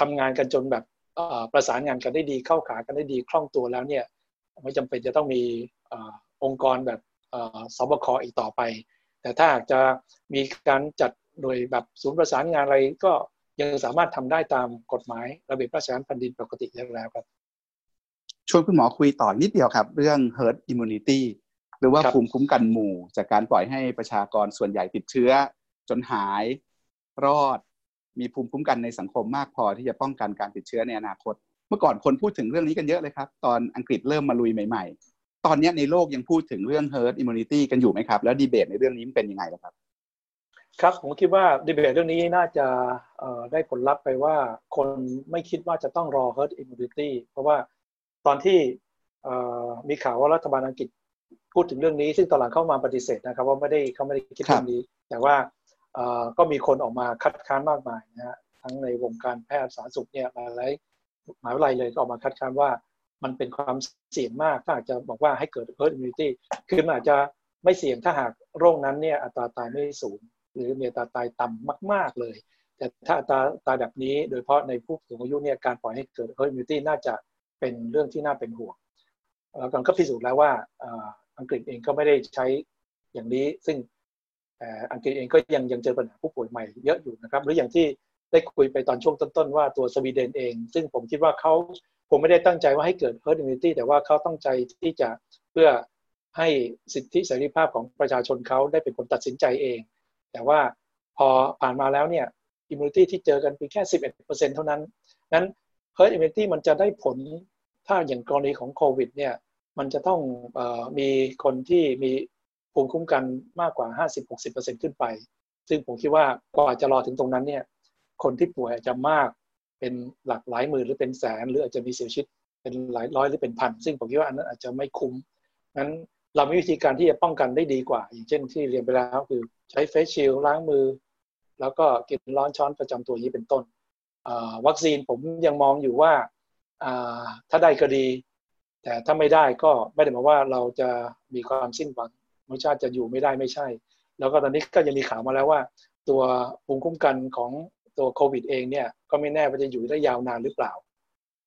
ทำงานกันจนแบบประสานงานกันได้ดีเข้าขากันได้ดีคล่องตัวแล้วเนี่ยไม่จำเป็นจะต้องมีองค์กรแบบสบคอีกต่อไป แต่ถ้าหากจะมีการจัดโดยแบบศูนย์ประสานงานอะไรก็ ยังสามารถทำได้ตามกฎหมายระเบียบราชการแผ่นดินปกติแล้วครับชวนคุณหมอคุยต่อนิดเดียวครับ เรื่อง herd immunity หรือว่าภูมิคุ้มกันหมู่ จากการปล่อยให้ประชากรส่วนใหญ่ติดเชื้อ จนหายรอด มีภูมิคุ้มกันในสังคมมากพอที่จะป้องกันการติดเชื้อในอนาคต เมื่อก่อนคนพูดถึงเรื่องนี้กันเยอะเลยครับ ตอนอังกฤษเริ่มมาลุยใหม่ ๆ ตอนนี้ในโลกยังพูดถึงเรื่อง herd immunity กันอยู่ไหมครับ แล้วดีเบตในเรื่องนี้เป็นยังไงครับ ครับผมคิดว่าดีเบตเรื่องนี้น่าจะได้ผลลัพธ์ไปว่าคนไม่คิดว่าจะต้องรอ herd immunity เพราะว่าตอนที่มีข่าวว่ารัฐบาลอังกฤษพูดถึงเรื่องนี้ ซึ่งตอนหลังเข้ามาปฏิเสธนะครับ ว่าไม่ได้เขาไม่ได้คิดเรื่องนี้ แต่ว่าก็มีคนออกมาคัดค้านมากมายนะฮะทั้งในวงการแพทย์สาธารณสุขเนี่ยหลายหมายวิทยาลัยเลยก็ออกมาคัดค้านว่ามันเป็นความเสี่ยงมาก ถ้าอาจจะบอกว่าให้เกิด herd immunity คือมันอาจจะไม่เสี่ยงถ้าหากโรคนั้นเนี่ยอัตราตายไม่สูง หรือมีอัตราตายต่ำมาก ๆเลย แต่ถ้าอัตราตายแบบนี้ โดยเฉพาะในผู้สูงอายุเนี่ยการปล่อยให้เกิด herd immunity น่าจะเป็นเรื่องที่น่าเป็นห่วงแล้วก็พิสูจน์แล้วว่าอังกฤษเองก็ไม่ได้ใช้อย่างนี้ ซึ่งอังกฤษเองก็ยังยังเจอปัญหาผู้ป่วยใหม่เยอะอยู่นะครับ หรืออย่างที่ได้คุยไปตอนช่วงต้นๆว่าตัวสวีเดนเอง ซึ่งผมคิดว่าเขาผมไม่ได้ตั้งใจว่าให้เกิด herd immunity แต่ว่าเขาตั้งใจที่จะเพื่อให้สิทธิเสรีภาพของประชาชนเขาได้เป็นคนตัดสินใจเอง แต่ว่าพอผ่านมาแล้วเนี่ย immunity ที่เจอกันเพียงแค่ 11%เท่านั้นนั้น herd immunity มันจะได้ผลถ้าอย่างกรณีของโควิดเนี่ยมันจะต้องอมีคนที่มีภูมิคุ้มกันมากกว่า 50-60%ขึ้นไป ซึ่งผมคิดว่ากว่าจะรอถึงตรงนั้นเนี่ยคนที่ป่วยอาจจะมากเป็นหลักหลายหมื่นหรือเป็นแสน หรืออาจจะมีเสียชีวิตเป็นหลายร้อยหรือเป็นพัน ซึ่งผมคิดว่าอันนั้นอาจจะไม่คุ้มนั้น เรามีวิธีการที่จะป้องกันได้ดีกว่า อย่างเช่นที่เรียนไปแล้วคือใช้เฟสชิลล้างมือ แล้วก็กินร้อนช้อนประจำตัวนี้เป็นต้นวัคซีนผมยังมองอยู่ว่าถ้าได้ก็ดี แต่ถ้าไม่ได้ก็ไม่ได้หมายว่าเราจะมีความสิ้นหวังมนุษยชาติจะอยู่ไม่ได้ไม่ใช่ แล้วก็ตอนนี้ก็ยังมีข่าวมาแล้วว่า ตัวภูมิคุ้มกันของตัวโควิดเองเนี่ยก็ไม่แน่ว่าจะอยู่ได้ยาวนานหรือเปล่า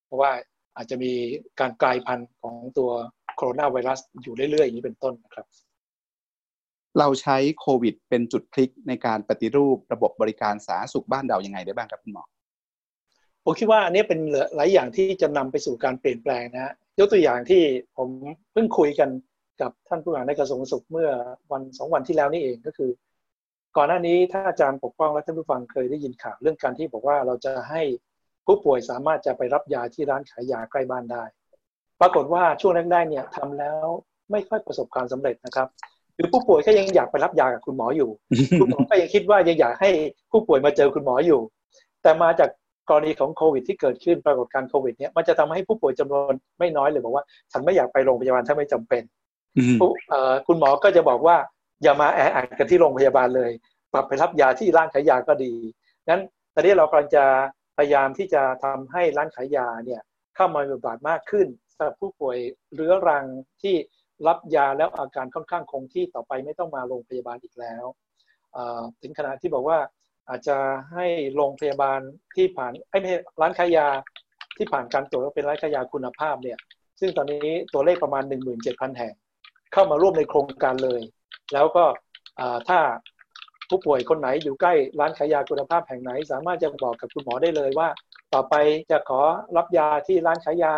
เพราะว่า อาจจะมีการกลายพันธุ์ของตัวโคโรนาไวรัสอยู่เรื่อยๆ อย่างนี้เป็นต้นนะครับ เราใช้โควิด เป็นจุดพลิกในการปฏิรูประบบบริการสาธารณสุขบ้านเรายังไงได้บ้างครับคุณหมอผมคิดว่าอันนี้เป็นหลายอย่างที่จะนำไปสู่การเปลี่ยนแปลงนะยกตัวอย่างที่ผมเพิ่งคุยกันกับท่านผู้บริหารในกระทรวงสุขเมื่อวันสองวันที่แล้วนี่เองก็คือ ก่อนหน้านี้ถ้าอาจารย์ปกป้องและท่านผู้ฟังเคยได้ยินข่าวเรื่องการที่บอกว่าเราจะให้ ผู้ป่วยสามารถจะไปรับยาที่ร้านขายยาใกล้บ้านได้ ปรากฏว่าช่วงแรกๆเนี่ยทำแล้วไม่ค่อยประสบความสำเร็จนะครับคือผู้ป่วยก็ยังอยากไปรับยากับคุณหมออยู่ คุณหมอก็ยังคิดว่ายังอยากให้ผู้ป่วยมาเจอคุณหมออยู่ แต่มาจากกรณีของโควิดที่เกิดขึ้นปรากฏการโควิดเนี่ยมันจะทำให้ผู้ป่วยจำนวนไม่น้อยเลยบอกว่า ฉันไม่อยากไปโรงพยาบาลถ้าไม่จำเป็นคุณหมอก็จะบอกว่า อย่ามาแออัดกันที่โรงพยาบาลเลยปรับไปรับยาที่ร้านขายยาก็ดีนั้นตอนนี้เรากำลังจะ พยายามที่จะทำให้ร้านขายยาเนี่ยเข้ามาบทบาทมากขึ้นสำหรับผู้ป่วยเรื้อรังที่รับยาแล้วอาการค่อนข้างคงที่ต่อไปไม่ต้องมาโรงพยาบาลอีกแล้วถึงขนาดที่บอกว่าอาจจะให้โรงพยาบาลที่ผ่านไอ้ไม่ร้านขายยาที่ผ่านการตรวจว่าเป็นร้านขายยาคุณภาพเนี่ย ซึ่งตอนนี้ตัวเลขประมาณ 17,000 แห่ง เข้ามาร่วมในโครงการเลย แล้วก็ถ้า ผู้ป่วยคนไหนอยู่ใกล้ร้านขายยาคุณภาพแห่งไหน สามารถจะบอกกับคุณหมอได้เลยว่า ต่อไปจะขอรับยาที่ร้านขายยา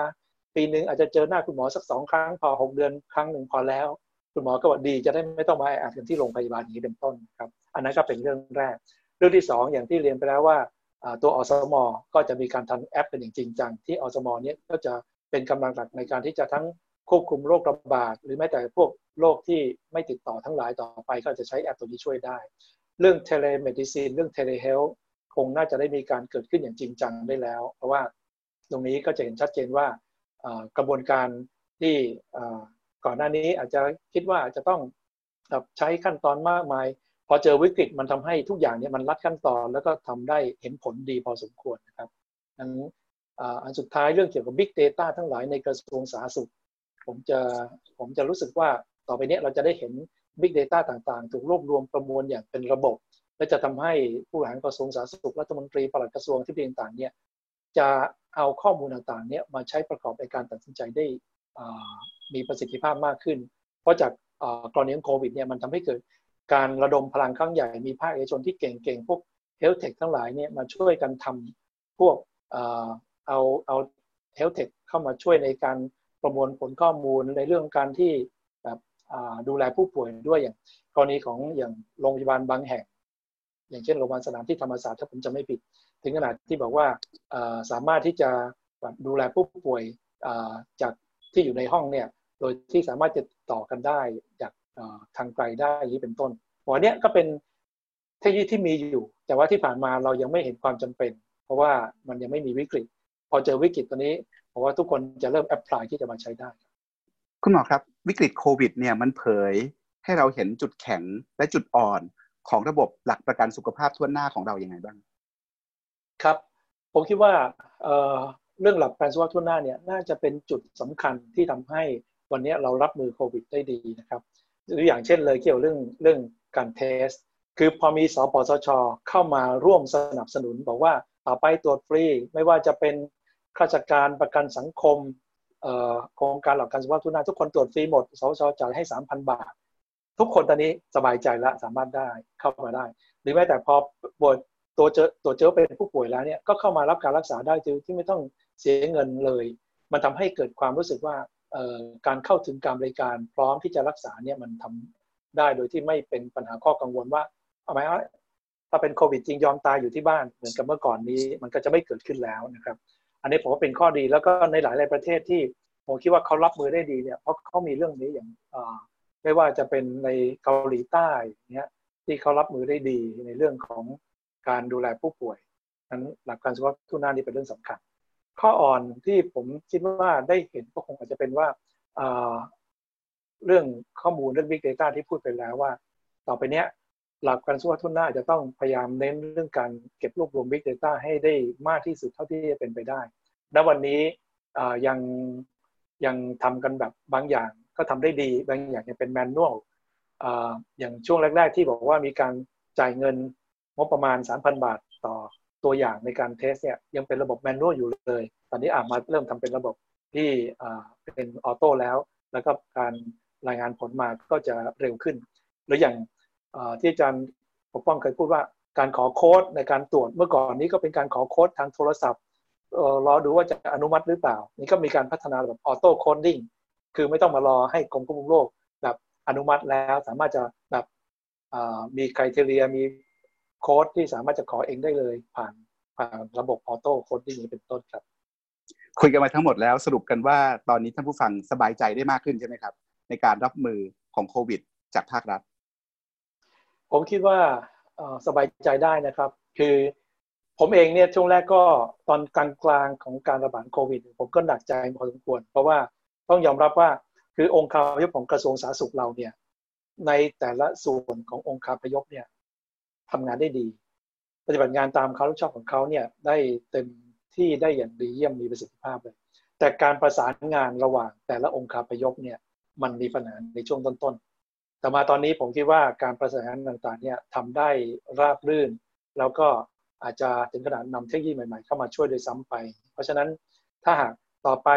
ปีหนึ่งอาจจะเจอหน้าคุณหมอสักสองครั้งพอหกเดือนครั้งหนึ่งพอแล้ว คุณหมอก็บอกดีจะได้ไม่ต้องมาแออัดกันที่โรงพยาบาลนี้เป็นต้นครับ อันนั้นก็เป็นเรื่องแรก เรื่องที่สองอย่างที่เรียนไปแล้วว่าตัวอสมก็จะมีการทำแอปเป็นอย่างจริงจังที่อสมเนี่ยก็จะเป็นกำลังหลักในการที่จะทั้งควบคุมโรคระบาดหรือแม้แต่พวกโรคที่ไม่ติดต่อทั้งหลายต่อไปก็จะใช้แอปตัวนี้ช่วยได้ เรื่อง telemedicine เรื่อง telehealthคงน่าจะได้มีการเกิดขึ้นอย่างจริงจังได้แล้ว เพราะว่าตรงนี้ก็จะเห็นชัดเจนว่ากระบวนการที่ก่อนหน้านี้อาจจะคิดว่าจะต้องใช้ขั้นตอนมากมาย พอเจอวิกฤตมันทำให้ทุกอย่างเนี่ยมันรัดขั้นตอนแล้วก็ทำได้เห็นผลดีพอสมควรนะครับอันอันสุดท้ายเรื่องเกี่ยวกับ Big Data ทั้งหลายในกระทรวงสาธารณสุข ผมจะผมจะรู้สึกว่าต่อไปนี้เราจะได้เห็น Big Data ต่างๆ ถูกรวบรวมประมวลอย่างเป็นระบบ และจะทำให้ผู้บริหารกระทรวงสาธารณสุขรัฐมนตรีปลัดกระทรวงที่เป็นต่างๆเนี่ยจะเอาข้อมูลต่างๆเนี่ยมาใช้ประกอบในการตัดสินใจได้มีประสิทธิภาพมากขึ้น เพราะจากกรณีของโควิดเนี่ยมันทำให้เกิดการระดมพลังครั้งใหญ่มีภาคเอกชนที่เก่งๆ พวก health tech ทั้งหลายเนี่ยมาช่วยกันทำพวกเอาเอา health tech เข้ามาช่วยในการประมวลผลข้อมูลในเรื่องการที่ ดูแลผู้ป่วยด้วยอย่างกรณีของอย่างโรงพยาบาลบางแห่ง อย่างเช่นโรงพยาบาลสนามที่ธรรมศาสตร์ถ้าผมจะไม่ผิด ถึงขนาดที่บอกว่าสามารถที่จะดูแลผู้ป่วยจากที่อยู่ในห้องเนี่ยโดยที่สามารถจะต่อกันได้จากทางไกลได้อย่างนี้เป็นต้นหัวเนี้ยก็เป็นเทคโนโลยีที่มีอยู่ แต่ว่าที่ผ่านมาเรายังไม่เห็นความจำเป็น เพราะว่ามันยังไม่มีวิกฤต พอเจอวิกฤตตัวนี้ผมว่าทุกคนจะเริ่มแอพพลายที่จะมาใช้ได้ คุณหมอครับ วิกฤตโควิดเนี่ยมันเผยให้เราเห็นจุดแข็งและจุดอ่อนของระบบหลักประกันสุขภาพทั่วหน้าของเราอย่างไงบ้าง ครับ ผมคิดว่าเเรื่องหลักประกันสุขภาพทั่วหน้าเนี่ยน่าจะเป็นจุดสำคัญที่ทำให้วันนี้เรารับมือโควิดได้ดีนะครับหรืออย่างเช่นเลยเกี่ยวเรื่องเรื่องการเทส คือพอมีสปสช เข้ามาร่วมสนับสนุน บอกว่าต่อไปตรวจฟรี ไม่ว่าจะเป็นข้าราชการประกันสังคม โครงการหลักการสุขภาพทุนน้าทุกคนตรวจฟรีหมดสชจ่ายให้สามพันบาท ทุกคนตอนนี้สบายใจแล้วสามารถได้เข้ามาได้ หรือแม้แต่พอป่วยตัวเจอตัวเจอเป็นผู้ป่วยแล้วเนี่ยก็เข้ามารับการรักษาได้โดยที่ไม่ต้องเสียเงินเลย มันทำให้เกิดความรู้สึกว่าการเข้าถึงการบริการพร้อมที่จะรักษาเนี่ยมันทำได้โดยที่ไม่เป็นปัญหาข้อกังวลว่าเอาไหมว่าถ้าเป็นโควิดจริงยอมตายอยู่ที่บ้านเหมือนกับเมื่อก่อนนี้ มันก็จะไม่เกิดขึ้นแล้วนะครับ อันนี้ผมว่าเป็นข้อดีแล้วก็ในหลายๆประเทศที่ผมคิดว่าเขารับมือได้ดีเนี่ยเพราะเขามีเรื่องนี้อย่างไม่ว่าจะเป็นในเกาหลีใต้เนี่ยที่เขารับมือได้ดีในเรื่องของการดูแลผู้ป่วยนั้นหลักการสุขภาพทุนหน้านี่เป็นเรื่องสำคัญ ข้ออ่อนที่ผมคิดว่าได้เห็นก็คงอาจจะเป็นว่าเรื่องข้อมูลเรื่อง Big Data ที่พูดไปแล้วว่า ต่อไปเนี้ย หลักการสุขภาทุนหน้าจะต้องพยายามเน้นเรื่องการเก็บรวบรวม Big Data ให้ได้มากที่สุดเท่าที่จะเป็นไปได้ ณ วันนี้ยังยังทำกันแบบบางอย่างก็ทำได้ดี บางอย่างยังเป็นแมนนวลอย่างช่วงแรก ๆ ที่บอกว่ามีการจ่ายเงินงบประมาณ 3,000 บาทต่อตัวอย่างในการ test เนี่ยยังเป็นระบบ manual อยู่เลย ตอนนี้อาจมาเริ่มทำเป็นระบบที่เป็น auto แล้ว แล้วก็การรายงานผลมาก็จะเร็วขึ้น หรืออย่าง ที่อาจารย์ปกป้องเคยพูดว่าการขอโค้ดในการตรวจเมื่อก่อนนี้ก็เป็นการขอโค้ดทางโทรศัพท์รอดูว่าจะอนุมัติหรือเปล่า นี่ก็มีการพัฒนาแบบ auto coding คือไม่ต้องมารอให้กรมควบคุมโรคแบบอนุมัติแล้วสามารถจะแบบมี criteria มีโค้ดที่สามารถจะขอเองได้เลยผ่านผ่านระบบ auto coding นี้เป็นต้นครับ คุยกันมาทั้งหมดแล้วสรุปกันว่าตอนนี้ท่านผู้ฟังสบายใจได้มากขึ้นใช่ไหมครับ ในการรับมือของโควิด จากภาครัฐ ผมคิดว่าสบายใจได้นะครับ คือผมเองเนี่ยช่วงแรกก็ตอนกลางกลางของการระบาดโควิด ผมก็หนักใจพอสมควร เพราะว่าต้องยอมรับว่าคือองค์คาพยพของกระทรวงสาธารณสุขเราเนี่ยในแต่ละส่วนขององค์คาพยพเนี่ยทำงานได้ดี ปฏิบัติงานตามเขาลูกชอบของเขาเนี่ยได้เต็มที่ได้อย่างดีเยี่ยมมีประสิทธิภาพเลย แต่การประสานงานระหว่างแต่ละองค์คาพยพเนี่ยมันมีปัญหาในช่วงต้น แต่มาตอนนี้ผมคิดว่าการประสานงานต่างๆเนี่ยทำได้ราบรื่น แล้วก็อาจจะถึงขนาดนำเทคโนโลยีใหม่ๆ เข้ามาช่วยโดยซ้ำไป เพราะฉะนั้นถ้าหากต่อไป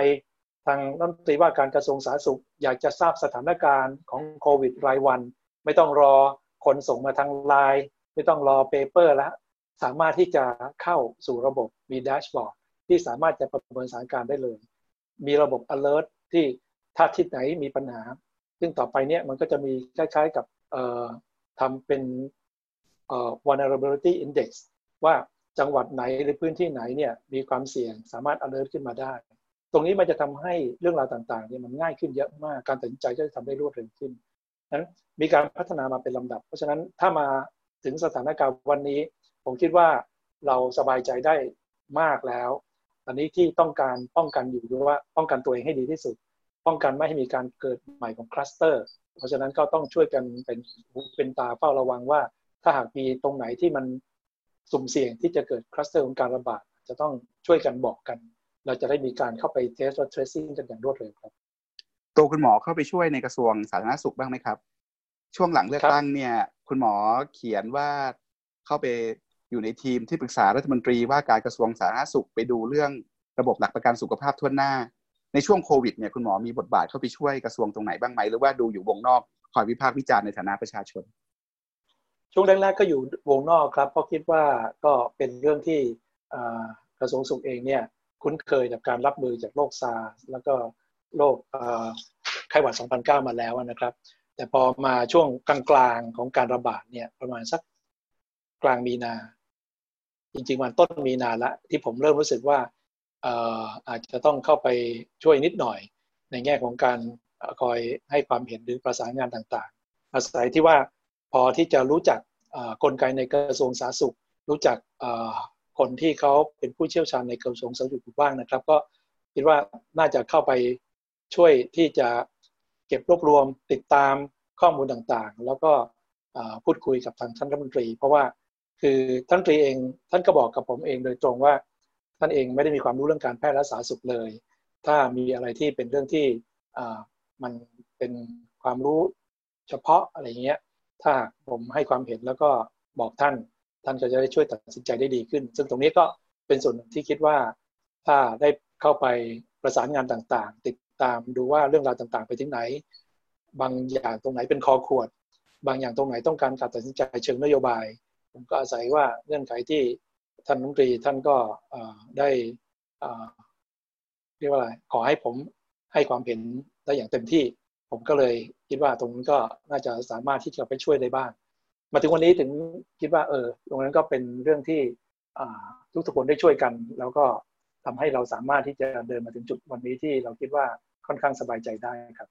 ทางรัฐมนตรีว่าการกระทรวงสาธารณสุข อยากจะทราบสถานการณ์ของโควิดรายวัน ไม่ต้องรอคนส่งมาทางไลน์ไม่ต้องรอ paper แล้ว สามารถที่จะเข้าสู่ระบบมี dashboard ที่สามารถจะประเมินสถานการณ์ได้เลย มีระบบ alert ที่ถ้าทิศไหนมีปัญหา ซึ่งต่อไปเนี่ยมันก็จะมีคล้ายๆกับทำเป็น vulnerability index ว่าจังหวัดไหนหรือพื้นที่ไหนเนี่ยมีความเสี่ยงสามารถ alert ขึ้นมาได้ ตรงนี้มันจะทำให้เรื่องราวต่างๆเนี่ยมันง่ายขึ้นเยอะมาก การตัดสินใจก็จะทำได้รวดเร็วขึ้นนั้นมีการพัฒนามาเป็นลำดับ เพราะฉะนั้นถ้ามาถึงสถานการณ์วันนี้ ผมคิดว่าเราสบายใจได้มากแล้ว อันนี้ที่ต้องการป้องกันอยู่คือว่าป้องกันตัวเองให้ดีที่สุด ป้องกันไม่ให้มีการเกิดใหม่ของคลัสเตอร์ เพราะฉะนั้นก็ต้องช่วยกันเป็นเป็นตาเฝ้าระวังว่า ถ้าหากมีตรงไหนที่มันสุ่มเสี่ยงที่จะเกิดคลัสเตอร์ของการระบาดจะต้องช่วยกันบอกกัน เราจะได้มีการเข้าไป test และ tracing กันอย่างรวดเร็วครับ ตัวคุณหมอเข้าไปช่วยในกระทรวงสาธารณสุขบ้างไหมครับ ช่วงหลังเลือกตั้งเนี่ย คุณหมอเขียนว่าเข้าไปอยู่ในทีมที่ปรึกษารัฐมนตรีว่าการกระทรวงสาธารณสุขไปดูเรื่องระบบหลักประกันสุขภาพทั่วหน้า ในช่วงโควิดเนี่ยคุณหมอมีบทบาทเข้าไปช่วยกระทรวงตรงไหนบ้างไหมหรือว่าดูอยู่วงนอกคอยวิพากษ์วิจารณ์ในฐานะประชาชน ช่วงแรกๆก็อยู่วงนอกครับเพราะคิดว่าก็เป็นเรื่องที่กระทรวงสุขเองเนี่ยคุ้นเคยกับการรับมือจากโรคซาร์แล้วก็โรคไข้หวัด 2009 มาแล้วนะครับ แต่พอมาช่วงกลางๆของการระบาดเนี่ยประมาณสักกลางมีนา จริงๆวันต้นมีนาละที่ผมเริ่มรู้สึกว่า อาจจะต้องเข้าไปช่วยนิดหน่อย ในแง่ของการคอยให้ความเห็นหรือประสานงานต่างๆ อาศัยที่ว่าพอที่จะรู้จักกลไกในกระทรวงสาธารณสุข รู้จักคนที่เขาเป็นผู้เชี่ยวชาญในกระทรวงสาธารณสุขบ้างนะครับ ก็คิดว่าน่าจะเข้าไปช่วยที่จะเก็บรวบรวมติดตามข้อมูลต่างๆ แล้วก็พูดคุยกับทางท่านรัฐมนตรี เพราะว่าคือท่านตรีเองท่านก็บอกกับผมเองโดยตรงว่า ท่านเองไม่ได้มีความรู้เรื่องการแพทย์และสาธารณสุขเลย ถ้ามีอะไรที่เป็นเรื่องที่มันเป็นความรู้เฉพาะอะไรเงี้ย ถ้าผมให้ความเห็นแล้วก็บอกท่าน ท่านก็จะได้ช่วยตัดสินใจได้ดีขึ้น ซึ่งตรงนี้ก็เป็นส่วนที่คิดว่า ถ้าได้เข้าไปประสานงานต่างๆ ติดตามดูว่าเรื่องราวต่างๆ ไปถึงไหน บางอย่างตรงไหนเป็นคอขวด บางอย่างตรงไหนต้องการการตัดสินใจเชิงนโยบาย ผมก็อาศัยว่าเงื่อนไขที่ ท่านนุตรีท่านก็ได้เรียกว่าอะไรขอให้ผมให้ความเห็นได้อย่างเต็มที่ ผมก็เลยคิดว่าตรงนั้นก็น่าจะสามารถที่จะไปช่วยได้บ้าง มาถึงวันนี้ถึงคิดว่าเออตรงนั้นก็เป็นเรื่องที่ทุกทุกคนได้ช่วยกัน แล้วก็ทำให้เราสามารถที่จะเดินมาถึงจุดวันนี้ที่เราคิดว่าค่อนข้างสบายใจได้ครับ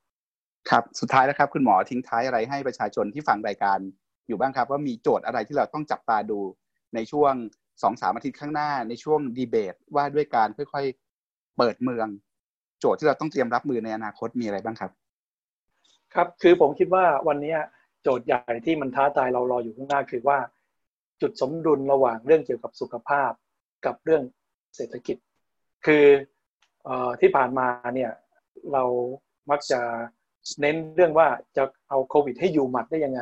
ครับสุดท้ายแล้วครับ คุณหมอทิ้งท้ายอะไรให้ประชาชนที่ฟังรายการอยู่บ้างครับ ว่ามีโจทย์อะไรที่เราต้องจับตาดูในช่วง สองสามอาทิตย์ข้างหน้าในช่วงดีเบตว่าด้วยการค่อยๆเปิดเมือง โจทย์ที่เราต้องเตรียมรับมือในอนาคตมีอะไรบ้างครับ ครับคือผมคิดว่าวันนี้โจทย์ใหญ่ที่มันท้าทายเรารออยู่ข้างหน้าคือว่า จุดสมดุลระหว่างเรื่องเกี่ยวกับสุขภาพ กับเรื่องเศรษฐกิจ คืออที่ผ่านมาเนี่ยเรามักจะเน้นเรื่องว่าจะเอาโควิดให้อยู่หมัดได้ยังไง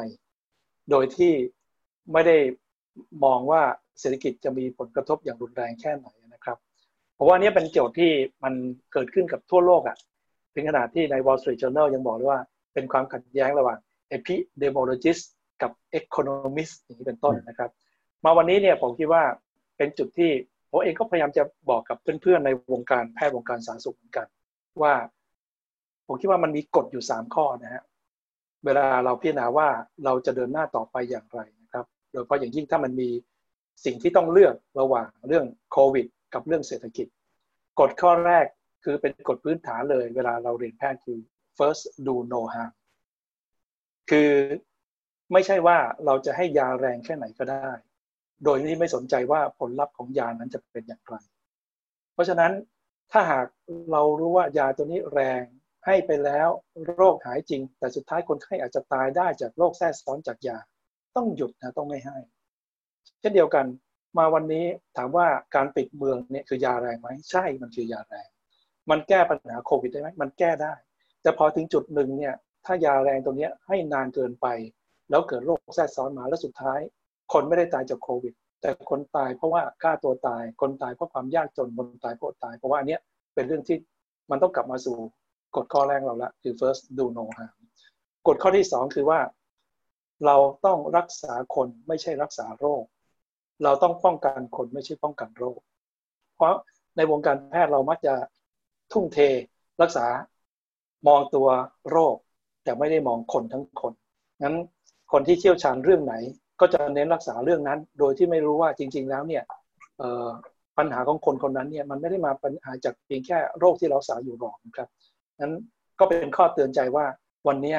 โดยที่ไม่ได้มองว่า เศรษฐกิจจะมีผลกระทบอย่างรุนแรงแค่ไหนนะครับเพราะว่านี้เป็นโจทย์ที่มันเกิดขึ้นกับทั่วโลกอะ่ะถึงขนาดที่ใน Wall Street Journal ยังบอกเลยว่าเป็นความขัดแย้งระหว่าง epidemiologist กับ economist อย่างนี้เป็นต้นนะครับ มาวันนี้เนี่ยผมคิดว่าเป็นจุดที่ผมเองก็พยายามจะบอกกับเพื่อนๆในวงการแพทย์วงการสาธารณสุขเหมือนกัน ว่า ผมคิดว่ามันมีกฎอยู่สามข้อนะฮะเวลาเราพิจารณาว่าเราจะเดินหน้าต่อไปอย่างไรนะครับโดยเฉพาะอย่างยิ่งถ้ามันมี สิ่งที่ต้องเลือกระหว่างเรื่องโควิด กับเรื่องเศรษฐกิจ กฎข้อแรกคือเป็นกฎพื้นฐานเลย เวลาเราเรียนแพทย์คือ first do no harm คือไม่ใช่ว่าเราจะให้ยาแรงแค่ไหนก็ได้ โดยที่ไม่สนใจว่าผลลัพธ์ของยานั้นจะเป็นอย่างไร เพราะฉะนั้นถ้าหากเรารู้ว่ายาตัวนี้แรงให้ไปแล้วโรคหายจริง แต่สุดท้ายคนไข้อาจจะตายได้จากโรคแทรกซ้อนจากยา ต้องหยุดนะต้องไม่ให้ เช่นเดียวกันมาวันนี้ถามว่าการปิดเมืองเนี่ยคือยาแรงไหมใช่มันคือยาแรง มันแก้ปัญหาโควิดได้ไหมมันแก้ได้ แต่พอถึงจุดหนึ่งเนี่ยถ้ายาแรงตรงนี้ให้นานเกินไป แล้วเกิดโรคแทรกซ้อนมาแล้วสุดท้าย คนไม่ได้ตายจากโควิด แต่คนตายเพราะว่าฆ่าตัวตาย คนตายเพราะความยากจนคนตายเพราะตาย เพราะว่าอันนี้เป็นเรื่องที่มันต้องกลับมาสู่กฎข้อแรกเราละคือ first do no harm กฎข้อที่สองคือว่า เราต้องรักษาคนไม่ใช่รักษาโรค เราต้องป้องกันคนไม่ใช่ป้องกันโรค เพราะในวงการแพทย์เรามักจะทุ่มเทรักษามองตัวโรค แต่ไม่ได้มองคนทั้งคนงั้นคนที่เชี่ยวชาญเรื่องไหน ก็จะเน้นรักษาเรื่องนั้น โดยที่ไม่รู้ว่าจริง ๆ แล้วเนี่ยปัญหาของคนคนนั้นเนี่ยมันไม่ได้มาปัญหาจากเพียงแค่โรคที่เรารักษาอยู่หรอกครับนั้นก็เป็นข้อเตือนใจว่าวันนี้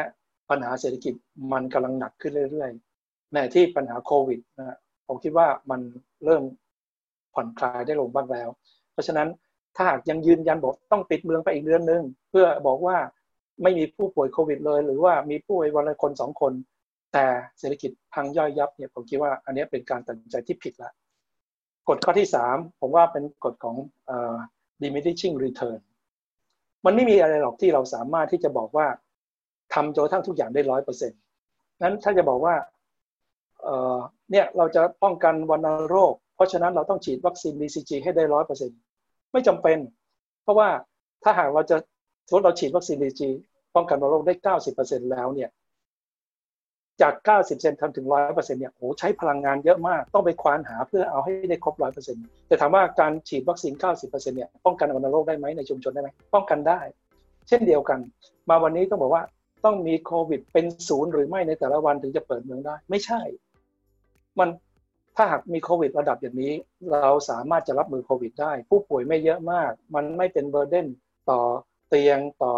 ปัญหาเศรษฐกิจมันกำลังหนักขึ้นเรื่อยๆในที่ปัญหาโควิดนะ ผมคิดว่ามันเริ่มผ่อนคลายได้ลงบ้างแล้ว เพราะฉะนั้นถ้าหากยังยืนยันบอกต้องปิดเมืองไปอีกเดือนหนึ่งเพื่อบอกว่าไม่มีผู้ป่วยโควิดเลย หรือว่ามีผู้ป่วยวันละคนสองคน แต่เศรษฐกิจพังย่อยยับเนี่ยผมคิดว่าอันนี้เป็นการตัดสินใจที่ผิดละกฎข้อที่สามผมว่าเป็นกฎของ diminishing return มันไม่มีอะไรหรอกที่เราสามารถที่จะบอกว่าทำจนทั้งทุกอย่างได้ร้อยเปอร์เซ็นต์นั้นถ้าจะบอกว่า เนี่ยเราจะป้องกันวัณโรค เพราะฉะนั้นเราต้องฉีดวัคซีน BCG ให้ได้ร้อยเปอร์เซ็นต์ไม่จำเป็น เพราะว่าถ้าหากเราจะสมมติเราฉีดวัคซีน BCG ป้องกันวัณโรคได้เก้าสิบเปอร์เซ็นต์แล้วเนี่ยจากเก้าสิบเซนทำถึงร้อยเปอร์เซ็นต์เนี่ยโอ้ใช้พลังงานเยอะมากต้องไปควานหาเพื่อเอาให้ได้ครบร้อยเปอร์เซ็นต์แต่ถามว่าการฉีดวัคซีนเก้าสิบเปอร์เซ็นต์เนี่ยป้องกันวัณโรคได้ไหมในชุมชนได้ไหมป้องกันได้ เช่นเดียวกัน มาวันนี้ต้องบอกว่าต้องมีโควิดเป็นศูนย์หรือไม่ในแต่ละวันถึงจะเปิดเมืองได้ ไม่ใช่ มันถ้าหากมีโควิดระดับอย่างนี้ เราสามารถจะรับมือโควิดได้ ผู้ป่วยไม่เยอะมาก มันไม่เป็นเบอร์เดนต่อเตียงต่อ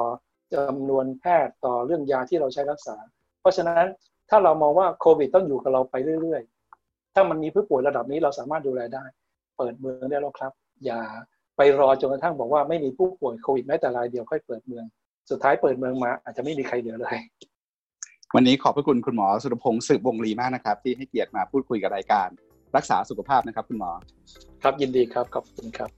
จำนวนแพทย์ต่อเรื่องยาที่เราใช้รักษา เพราะฉะนั้นถ้าเรามองว่าโควิดต้องอยู่กับเราไปเรื่อยๆ ถ้ามันมีผู้ป่วยระดับนี้เราสามารถดูแลได้ เปิดเมืองได้แล้วครับ อย่าไปรอจนกระทั่งบอกว่าไม่มีผู้ป่วยโควิดแม้แต่รายเดียวค่อยเปิดเมือง สุดท้ายเปิดเมืองมาอาจจะไม่มีใครเหลือเลย วันนี้ขอบพระคุณคุณหมอสุรพงศ์สืบวงลีมากนะครับ ที่ให้เกียรติมาพูดคุยกับรายการ รักษาสุขภาพนะครับ คุณหมอ ครับยินดีครับขอบคุณครับ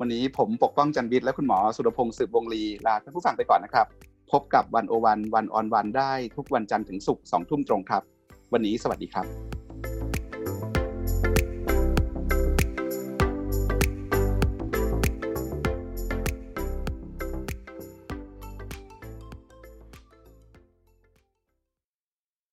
วันนี้ผมปกป้องจันบิดและคุณหมอสุรพงศ์สืบวงลีลาท่านผู้ฟังไปก่อนนะครับ พบกับวันโอวันวันออนวันได้ทุกวันจันทร์ถึงศุกร์สองทุ่มตรงครับ วันนี้สวัสดีครับ